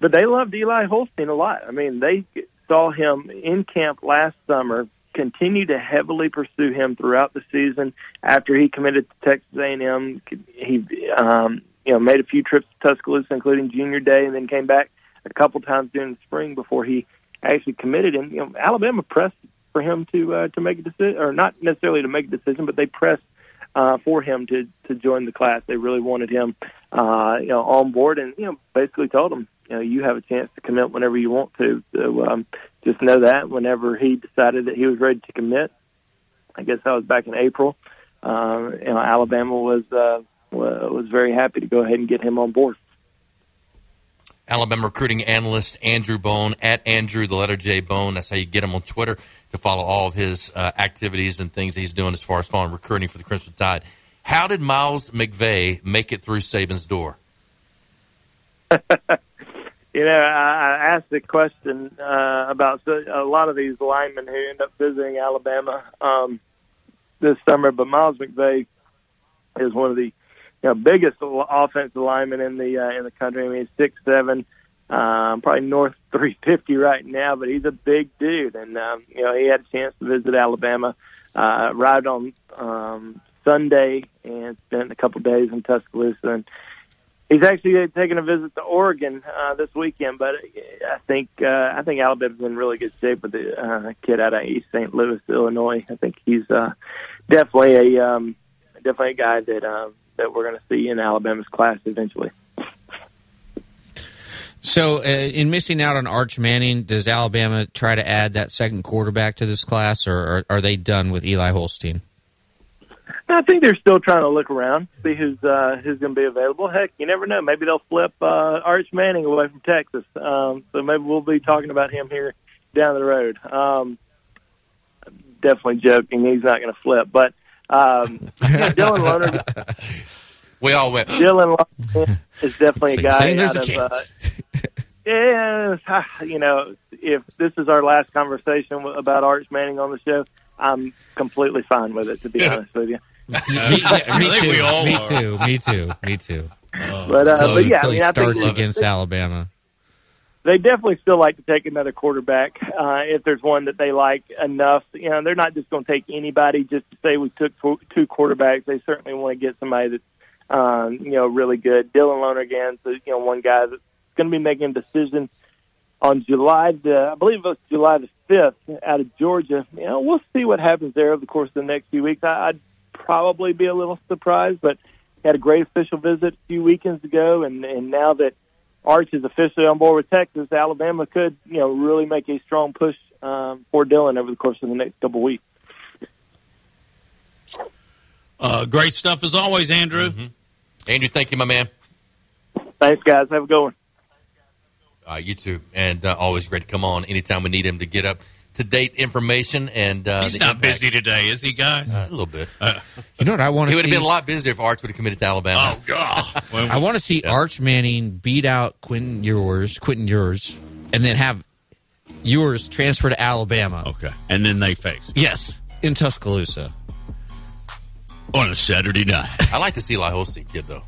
But they loved Eli Holstein a lot. I mean, they saw him in camp last summer, continue to heavily pursue him throughout the season. After he committed to Texas A&M, he um, you know made a few trips to Tuscaloosa, including Junior Day, and then came back a couple times during the spring before he actually committed. And you know, Alabama pressed for him to uh, to make a decision, or not necessarily to make a decision, but they pressed uh, for him to to join the class. They really wanted him, uh, you know, on board, and you know, basically told him, you know, you have a chance to commit whenever you want to. So um, just know that whenever he decided that he was ready to commit, I guess that was back in April. Uh, you know, Alabama was uh, was very happy to go ahead and get him on board. Alabama recruiting analyst Andrew Bone at Andrew the letter J Bone. That's how you get him on Twitter to follow all of his uh, activities and things he's doing as far as following recruiting for the Crimson Tide. How did Miles McVay make it through Saban's door? you know, I, I asked the question uh, about a lot of these linemen who end up visiting Alabama um, this summer, but Miles McVay is one of the you know, biggest offensive linemen in the uh, in the country. I mean, he's six seven, um, probably north 350 right now, but he's a big dude, and um, you know he had a chance to visit Alabama. Uh, arrived on um, Sunday and spent a couple days in Tuscaloosa, and he's actually taking a visit to Oregon uh, this weekend. But I think uh, I think Alabama's in really good shape with the uh, kid out of East St. Louis, Illinois. I think he's uh, definitely a um, definitely a guy that um, that we're going to see in Alabama's class eventually. So, uh, in missing out on Arch Manning, does Alabama try to add that second quarterback to this class, or are, are they done with Eli Holstein? I think they're still trying to look around, see who's uh, who's going to be available. Heck, you never know. Maybe they'll flip uh, Arch Manning away from Texas. Um, so maybe we'll be talking about him here down the road. Um, definitely joking. He's not going to flip, but um, Dylan. We all went. Dylan Lohner is definitely a guy saying there's out a of. Uh, yeah, you know, if this is our last conversation about Arch Manning on the show, I'm completely fine with it. To be honest with you. me, yeah, me think too. we all me too. Me too. Me too. But uh, Until, but yeah, I mean, he I think starts against they, Alabama. they definitely still like to take another quarterback uh, if there's one that they like enough. You know, they're not just going to take anybody just to say we took two quarterbacks. They certainly want to get somebody that's um, you know really good. Dylan Lohner again, so you know one guy that's going to be making a decision on July the I believe it was July the fifth out of Georgia. You know, we'll see what happens there over the course of the next few weeks. I, I'd probably be a little surprised, but had a great official visit a few weekends ago, and and now that Arch is officially on board with Texas, Alabama could you know really make a strong push um, for Dylan over the course of the next couple weeks. Uh, great stuff as always, Andrew. Andrew, thank you, my man. Thanks, guys. Have a good one. Uh, you too, and uh, always great to come on anytime we need him to get up to date information. And uh, He's not impact- busy today, is he, guys? a little bit. You know what I want he to would have been a lot busier if Arch would have committed to Alabama. Oh God! Well, I want to see Arch Manning beat out Quentin Ewers, Quentin Ewers, and then have Ewers transfer to Alabama. okay, and then they face Yes, in Tuscaloosa. On a Saturday night. I like to see Eli Holstein kid though. Uh,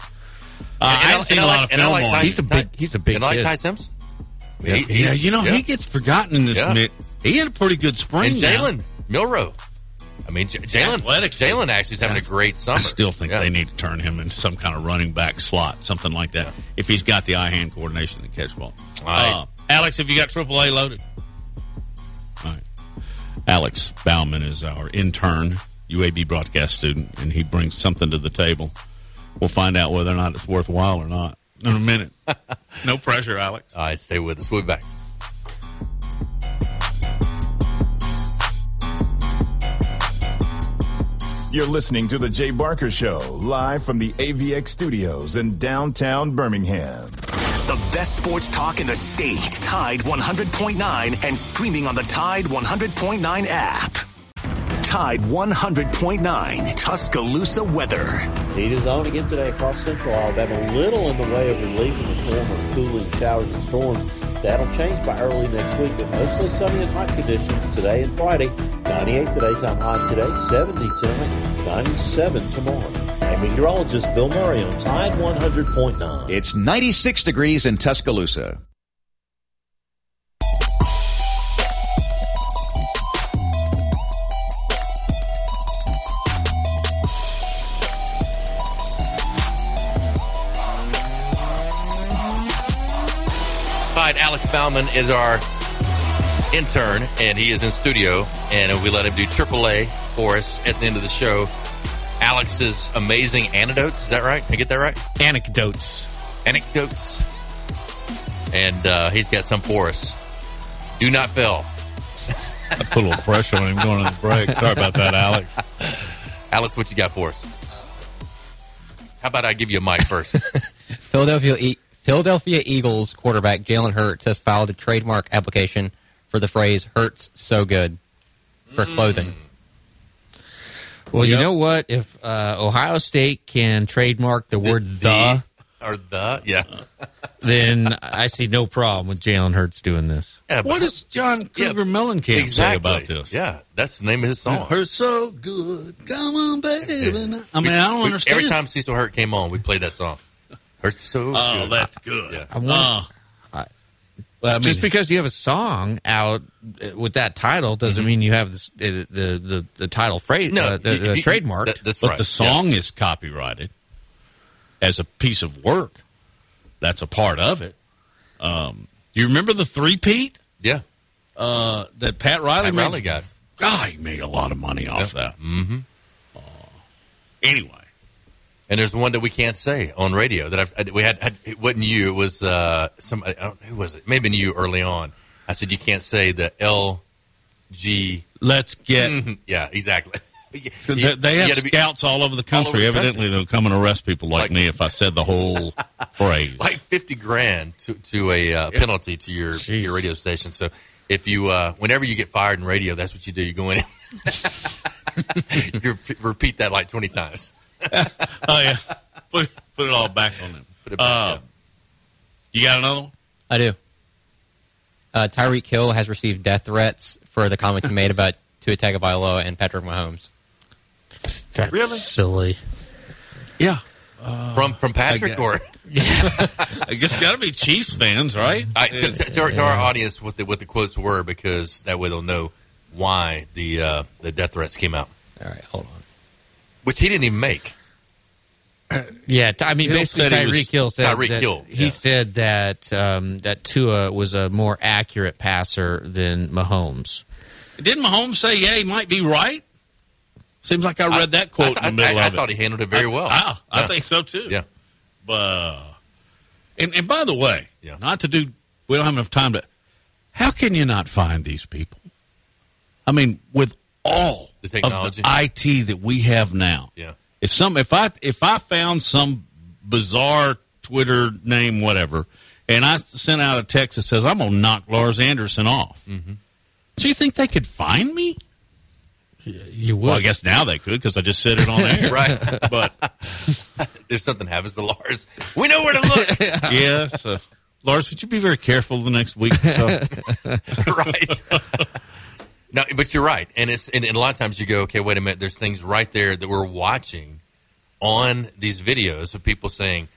I And haven't seen and a like- lot of and I film like on Ty- him. He's a big. He's a big And I like kid. Ty Sims. Yeah, He- yeah, you know yeah. he gets forgotten in this Yeah. mid. He had a pretty good spring. and. Jalen Milroe. I mean, J- Jalen. Athletic. Jalen actually is having a great summer. I still think Yeah. they need to turn him into some kind of running back slot, something like that. If he's got the eye hand coordination to catch ball. All right. Uh, Alex, have you got AAA loaded? All right. Alex Bauman is our intern, UAB broadcast student, and he brings something to the table. We'll find out whether or not it's worthwhile or not in a minute. no pressure, Alex. All right, stay with us. We'll be back. You're listening to The Jay Barker Show, live from the AVX studios in downtown Birmingham. The best sports talk in the state, Tide 100.9, and streaming on the Tide 100.9 app. Tide 100.9 Tuscaloosa weather. Heat is on again today across central Alabama. A little in the way of relief in the form of cooling showers and storms. That'll change by early next week, but mostly sunny and hot conditions today and Friday. 98 the daytime high today, 70 tonight, 97 tomorrow. Hey, meteorologist Bill Murray on Tide 100.9. It's 96 degrees in Tuscaloosa. Alex Bauman is our intern, and he is in studio, and we let him do AAA for us at the end of the show. Alex's amazing anecdotes. Is that right? I get that right? Anecdotes. Anecdotes. And uh, he's got some for us. Do not fail. I put a little pressure on him going on the break. Sorry about that, Alex. Alex, what you got for us? How about I give you a mic first? Philadelphia e- Philadelphia Eagles quarterback Jalen Hurts has filed a trademark application for the phrase "Hurts so good" for clothing. Well, you know what? If uh, Ohio State can trademark the word the, or the, yeah. then I see no problem with Jalen Hurts doing this. Yeah, What does John Cougar Mellencamp exactly. say about this? Yeah, that's the name of his song. Hurts so good. Come on, baby. I mean, I don't We- understand. Every time Cecil Hurt came on, we played that song. Hurts so Oh, good. that's good. Yeah. I wonder- I- just because you have a song out uh, with that title doesn't mean you have this, the, the the the title phrase No, uh, the, you- the you- trademarked. but the song is copyrighted as a piece of work. That's a part of it. Um, you remember the three-peat? Yeah. Uh, that Pat Riley Pat made? Riley got. God, he made a lot of money off that. Mm-hmm. Anyway, and there's one that we can't say on radio that I've I- we had. had it wasn't you. It was uh, some. I don't, who was it? Maybe you early on. I said you can't say the L G. Let's get. Yeah, exactly. They, they You have gotta be- scouts all over the country. over the Evidently, they'll come and arrest people like, me if I said the whole phrase. like fifty grand to to a uh, penalty to your to your radio station. So if you uh, whenever you get fired in radio, that's what you do. You go in, you repeat that like twenty times. oh yeah, put put it all back on them. Put it back, Uh, You got another one? I do. Uh, Tyreek Hill has received death threats for the comments he made about Tua Tagovailoa and Patrick Mahomes. That's Really? silly. Yeah. from from Patrick I or I guess got to be Chiefs fans, right? I, to, to, to our, to our audience what the what the quotes were because that way they'll know why the uh, the death threats came out. All right, hold on. Which he didn't even make. Yeah, I mean, Hill basically, he Tyreek Hill said Tyreek that Hill, he yeah. said that um, that Tua was a more accurate passer than Mahomes. Didn't Mahomes say, "Yeah, he might be right"? Seems like I read that quote I, in the middle I, I of it. thought he handled it very well. Ah, I Yeah. think so too. Yeah. But and and by the way, Yeah. not to do. We don't have enough time to. How can you not find these people? I mean, with all The technology. of the IT that we have now. Yeah. If some if I if I found some bizarre Twitter name whatever, and I sent out a text that says I'm gonna knock Lars Anderson off, Mm-hmm. do you think they could find me? You would. Well, I guess now they could because I just said it on air. Right. But if something happens to Lars, we know where to look. yes, uh, Lars, would you be very careful the next week? so? right. No, but you're right, and it's and, and a lot of times you go, okay, wait a minute. There's things right there that we're watching on these videos of people saying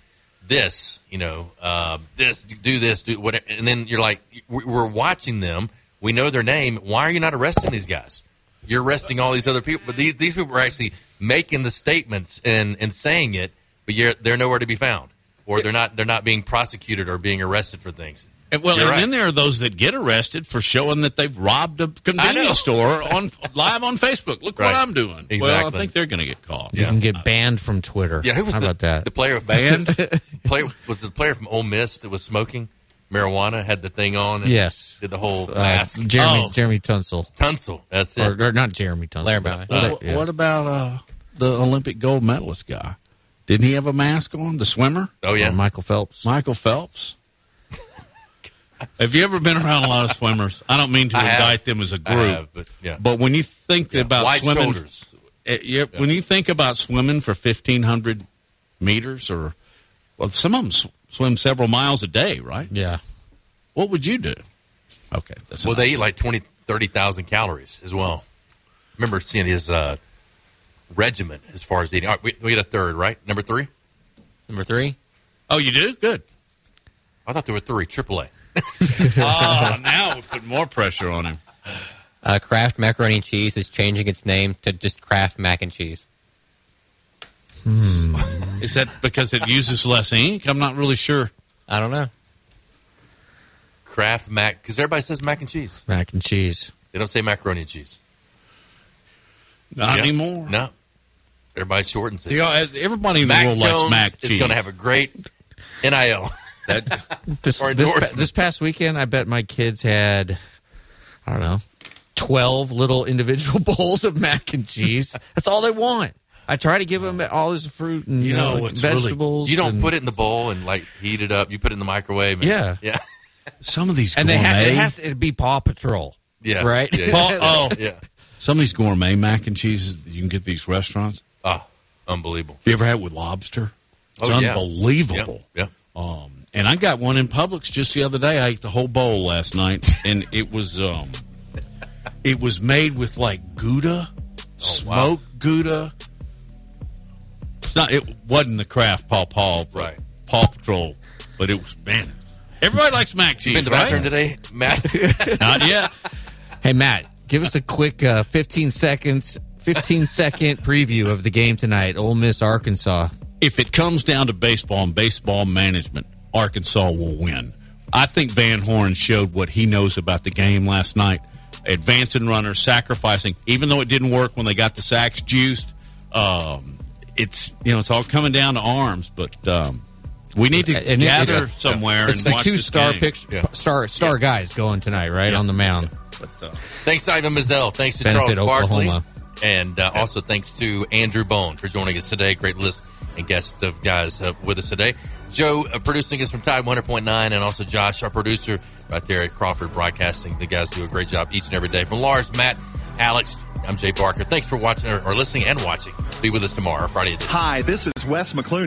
this, you know, uh, this, do this, do whatever, and then you're like, we- we're watching them. We know their name. Why are you not arresting these guys? You're arresting all these other people, but these these people are actually making the statements and and saying it, but you're they're nowhere to be found, or they're not they're not being prosecuted or being arrested for things. And, well, You're and right. then there are those that get arrested for showing that they've robbed a convenience store on live on Facebook. Look Right. what I'm doing. Well, I Exactly. think they're going to get caught. You can get banned from Twitter. Yeah, who was How the, about that? The player Banned? player was the player from Ole Miss that was smoking marijuana, had the thing on. And Yes. did the whole Uh, mask. Jeremy Oh. Jeremy Tunsil. Tunsil, that's it. Or, or not Jeremy Tunsil. Larry but- What, yeah. what about uh, the Olympic gold medalist guy? Didn't he have a mask on? The swimmer? Oh yeah, Michael Phelps. Michael Phelps. Have you ever been around a lot of swimmers? I don't mean to I have. indict them as a group, have, but, yeah. when you think about Wide swimming, shoulders. Uh, yeah, when you think about swimming for fifteen hundred meters, or well, some of them sw- swim several miles a day, right? Yeah. What would you do? Okay, that's well, they eat like 20, 30,000 calories as well. Remember seeing his uh, regiment as far as eating. All right, we, we get a third, right? Number three? Number three? Oh, you do? Good. I thought there were three. Triple A. oh, now we put more pressure on him. Uh, Kraft macaroni and cheese is changing its name to just Kraft mac and cheese. Is that because it uses less ink? I'm not really sure. I don't know. Kraft mac, because everybody says mac and cheese. Mac and cheese. They don't say macaroni and cheese. Not Yeah. anymore. No. Everybody shortens it. You know, everybody in the Mac world likes Jones mac is cheese. going to have a great NIL. This, Or this, this past weekend, I bet my kids had, I don't know, 12 little individual bowls of mac and cheese. That's all they want. I try to give them all this fruit and You you know know, what's really- vegetables. You don't and- put it in the bowl and like heat it up. You put it in the microwave. And, Yeah. Yeah. Some of these and they ha- gourmet, it has to be Paw Patrol. Yeah. Right? Yeah, yeah. Paul- oh, Yeah. Some of these gourmet mac and cheeses you can get at these restaurants. Oh, unbelievable. You ever had it with lobster? It's Oh, yeah. unbelievable. Yeah. Um, and I got one in Publix just the other day. I ate the whole bowl last night, and it was um, it was made with like Gouda, smoked Gouda. It's not. It wasn't the Kraft Paw Paw, Right. Paw Patrol, but it was man. Everybody likes mac cheese. You been to the right? bathroom today, Matt? Not yet. Hey, Matt, give us a quick uh, 15 seconds, 15 second preview of the game tonight. Ole Miss, Arkansas. if it comes down to baseball and baseball management, Arkansas will win. I think Van Horn showed what he knows about the game last night. Advancing runners, sacrificing, even though it didn't work when they got the sacks juiced. Um, it's you know it's all coming down to arms, but um, we need to And it- gather it's- somewhere It's and like watch two this star game. picture, Yeah. star star guys going tonight, right on the mound. But, uh, Thanks Ivan Maisel. Thanks to Benefit Charles Barkley. Oklahoma. And uh, also thanks to Andrew Bone for joining us today. Great list and guest of guys uh, with us today. Joe uh, producing us from Tide 100.9 and also Josh, our producer right there at Crawford Broadcasting. The guys do a great job each and every day. From Lars, Matt, Alex, I'm Jay Barker. Thanks for watching or, or listening and watching. Be with us tomorrow, Friday edition. Hi, this is Wes McClune.